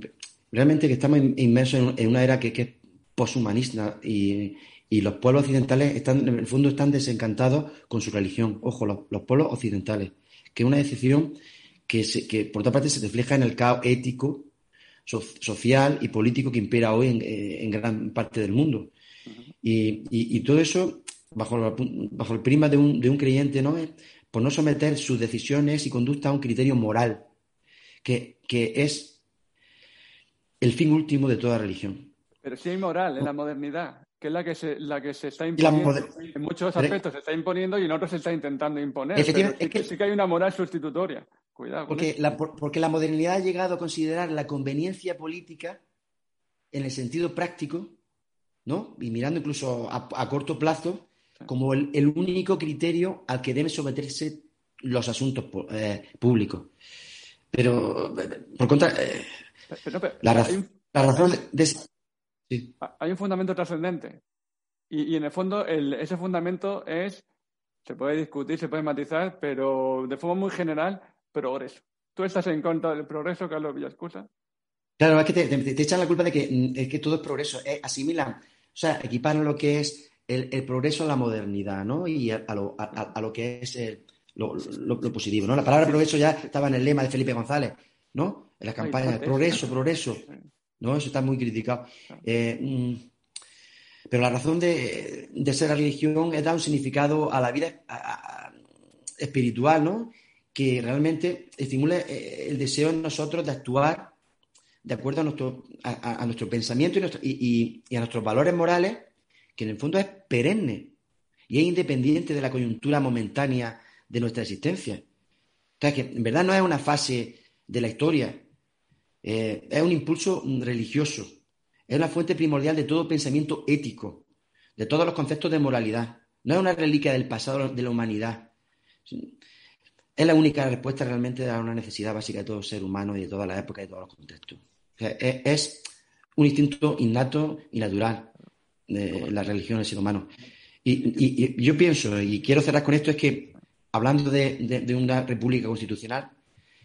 Realmente que estamos inmersos en, una era que, es poshumanista y, y, los pueblos occidentales están, en el fondo, están desencantados con su religión. Ojo, los, los pueblos occidentales, que es una decisión que, que, por otra parte, se refleja en el caos ético social y político que impera hoy en, eh, gran parte del mundo. y, todo eso bajo, bajo el prima de un, de un creyente, ¿no? Por no someter sus decisiones y conducta a un criterio moral, que, es el fin último de toda religión. Pero si hay moral en la modernidad. que es la que se, la que se está la imponiendo. En muchos aspectos se está imponiendo y en otros se está intentando imponer. Pero sí, es que- sí que hay una moral sustitutoria. Cuidado. con Porque eso. la, por- porque la modernidad ha llegado a considerar la conveniencia política en el sentido práctico, ¿no? Y mirando incluso a, a corto plazo, como el, el único criterio al que deben someterse los asuntos eh, públicos. Pero, por contra, eh, Pero- pero- la, raz- un- la razón de, de- sí. hay un fundamento trascendente. Y, y en el fondo, el- ese fundamento es, se puede discutir, se puede matizar, pero de forma muy general, progreso. ¿Tú estás en contra del progreso, Carlos Villascusa? Claro, es que te, te- te echan la culpa de que, es que todo es progreso. eh, asimilan, o sea, equiparan lo que es el, el progreso a la modernidad, ¿no? Y a, a lo, a- lo que es el- lo, lo- lo positivo, ¿no? La palabra progreso ya estaba en el lema de Felipe González, ¿no? En la campaña, fuerte, progreso, progreso, ¿no? Eso está muy criticado. Eh, mm, pero la razón de, de ser la religión es dar un significado a la vida a- a- espiritual, ¿no? Que realmente estimule eh, el deseo en nosotros de actuar de acuerdo a nuestro, a, pensamiento y, a nuestros valores morales, que en el fondo es perenne y es independiente de la coyuntura momentánea de nuestra existencia. O sea, que en verdad no es una fase de la historia, eh, es un impulso religioso, es una fuente primordial de todo pensamiento ético, de todos los conceptos de moralidad. No es una reliquia del pasado de la humanidad. Es la única respuesta realmente a una necesidad básica de todo ser humano y de todas las épocas y de todos los contextos. O sea, es, es un instinto innato y natural de la religión del ser humano. Y, y- y yo pienso, y quiero cerrar con esto, es que hablando de, de- de una república constitucional,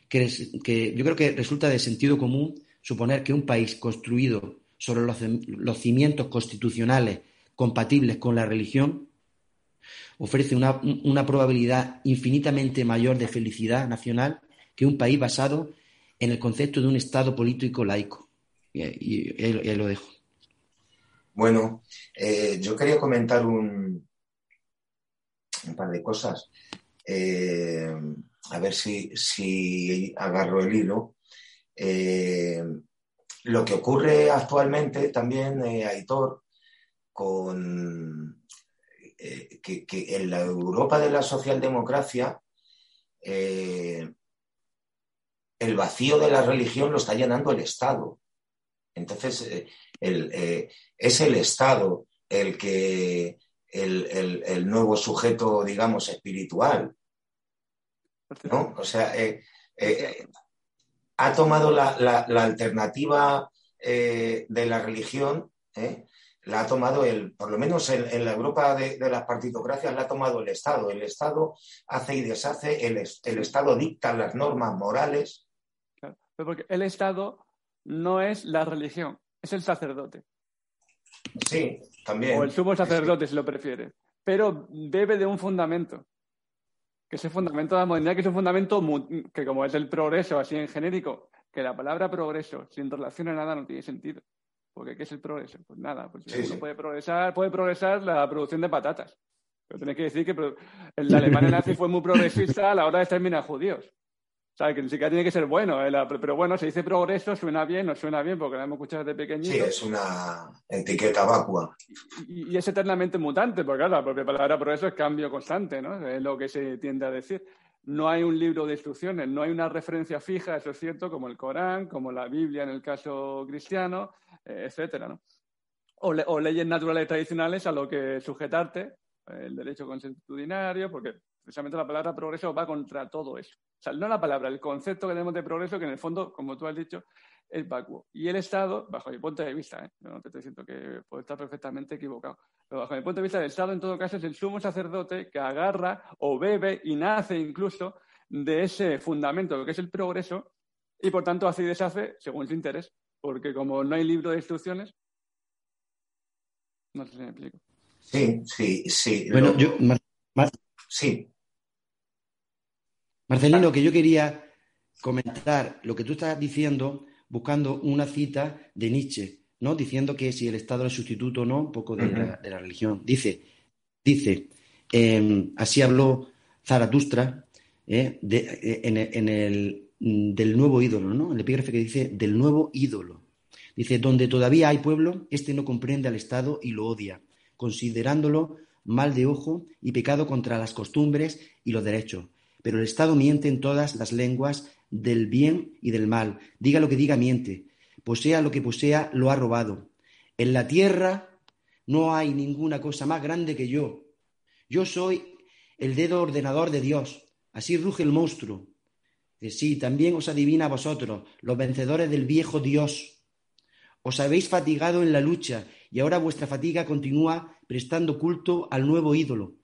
que, es- que yo creo que resulta de sentido común suponer que un país construido sobre los cimientos constitucionales compatibles con la religión ofrece una, una probabilidad infinitamente mayor de felicidad nacional que un país basado en el concepto de un Estado político laico. Y, y- y ahí, lo- dejo. Bueno, eh, yo quería comentar un, un par de cosas. Eh, a ver si, si agarro el hilo. Eh, lo que ocurre actualmente también, Aitor, con eh, que, que en la Europa de la socialdemocracia eh, el vacío de la religión lo está llenando el Estado. Entonces, eh, el, es el Estado el que el, el- el nuevo sujeto, digamos, espiritual, ¿no? O sea, ha tomado la, la- la alternativa de la religión, ¿eh? La ha tomado el, por lo menos en, en la Europa de, de las partitocracias, la ha tomado el Estado. El Estado hace y deshace, el, es- el Estado dicta las normas morales. Claro. Pero porque el Estado no es la religión, es el sacerdote. Sí, también. O el sumo sacerdote, si lo prefiere. Pero bebe de un fundamento. Que ese fundamento de la modernidad, que es un fundamento que, como es el progreso, así en genérico, que la palabra progreso, sin relación a nada, no tiene sentido. Porque ¿qué es el progreso? Pues nada, pues Sí, uno sí. puede progresar, puede progresar la producción de patatas. Pero tenéis que decir que la Alemania nazi fue muy progresista a la hora de exterminar judíos. O sea, que ni siquiera tiene que ser bueno. eh, la- Pero bueno, se dice progreso, suena bien, no suena bien, porque la hemos escuchado desde pequeñito. Sí, es una etiqueta vacua. y, y es eternamente mutante, porque claro, la propia palabra progreso es cambio constante, ¿no? Es lo que se tiende a decir. No hay un libro de instrucciones, no hay una referencia fija, eso es cierto, como el Corán, como la Biblia en el caso cristiano, etcétera, ¿no? O, le- o leyes naturales tradicionales a lo que sujetarte, eh, el derecho consuetudinario, porque precisamente la palabra progreso va contra todo eso. O sea, no la palabra, el concepto que tenemos de progreso, que en el fondo, como tú has dicho, es vacuo. Y el Estado, bajo mi punto de vista, ¿eh? No te estoy diciendo que puedo estar perfectamente equivocado, pero bajo mi punto de vista, el Estado en todo caso es el sumo sacerdote que agarra o bebe y nace incluso de ese fundamento que es el progreso y por tanto y deshace según su interés, porque como no hay libro de instrucciones, no sé si me explico. Sí, sí, sí. Bueno, lo- yo, Mar- Mar- Sí, Marcelino, que yo quería comentar lo que tú estás diciendo buscando una cita de Nietzsche, ¿no? Diciendo que si el Estado es sustituto o no, un poco de, la, de la religión. Dice, dice, eh, así habló Zaratustra eh, de- eh, en, el- en el, del nuevo ídolo, ¿no? El epígrafe que dice del nuevo ídolo. Dice, donde todavía hay pueblo, este no comprende al Estado y lo odia, considerándolo mal de ojo y pecado contra las costumbres y los derechos. Pero el Estado miente en todas las lenguas del bien y del mal. Diga lo que diga, miente. Posea lo que posea, lo ha robado. En la tierra no hay ninguna cosa más grande que yo. Yo soy el dedo ordenador de Dios. Así ruge el monstruo. Sí, también os adivina a vosotros, los vencedores del viejo Dios. Os habéis fatigado en la lucha y ahora vuestra fatiga continúa prestando culto al nuevo ídolo.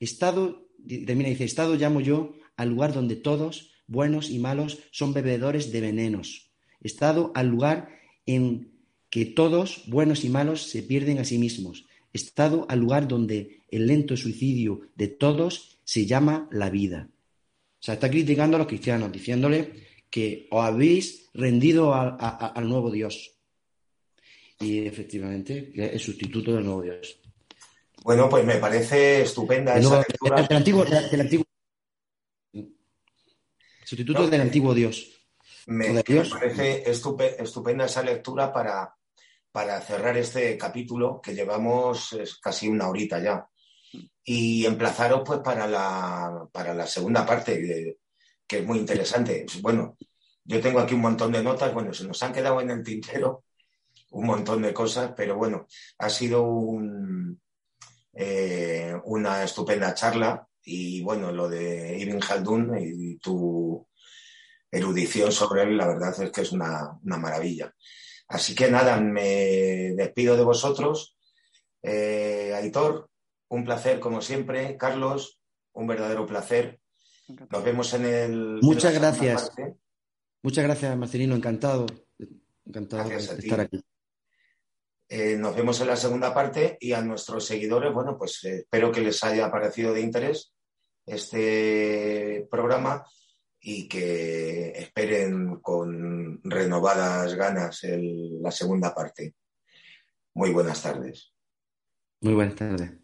Estado, termina dice, estado llamo yo al lugar donde todos, buenos y malos, son bebedores de venenos. Estado al lugar en que todos, buenos y malos, se pierden a sí mismos. Estado al lugar donde el lento suicidio de todos se llama la vida. O sea, está criticando a los cristianos, diciéndole que os habéis rendido al nuevo Dios. Y efectivamente, es el sustituto del nuevo Dios. Bueno, pues me parece estupenda esa lectura. Del, antiguo, sustituto del antiguo Dios. Me, parece estupenda esa lectura para, para cerrar este capítulo que llevamos casi una horita ya. Y emplazaros pues para la, para la segunda parte, que, es muy interesante. Bueno, yo tengo aquí un montón de notas, bueno, se nos han quedado en el tintero un montón de cosas, pero bueno, ha sido eh, una estupenda charla y bueno, lo de Ibn Haldun y tu erudición sobre él, la verdad es que es una, maravilla. Así que nada, me despido de vosotros. Eh, Aitor, un placer como siempre. Carlos, un verdadero placer. Nos vemos en el. Muchas gracias. Muchas gracias, Marcelino. Encantado. Encantado de estar aquí. Eh, nos vemos en la segunda parte y a nuestros seguidores, bueno, pues eh, espero que les haya parecido de interés este programa y que esperen con renovadas ganas la segunda parte. Muy buenas tardes. Muy buenas tardes.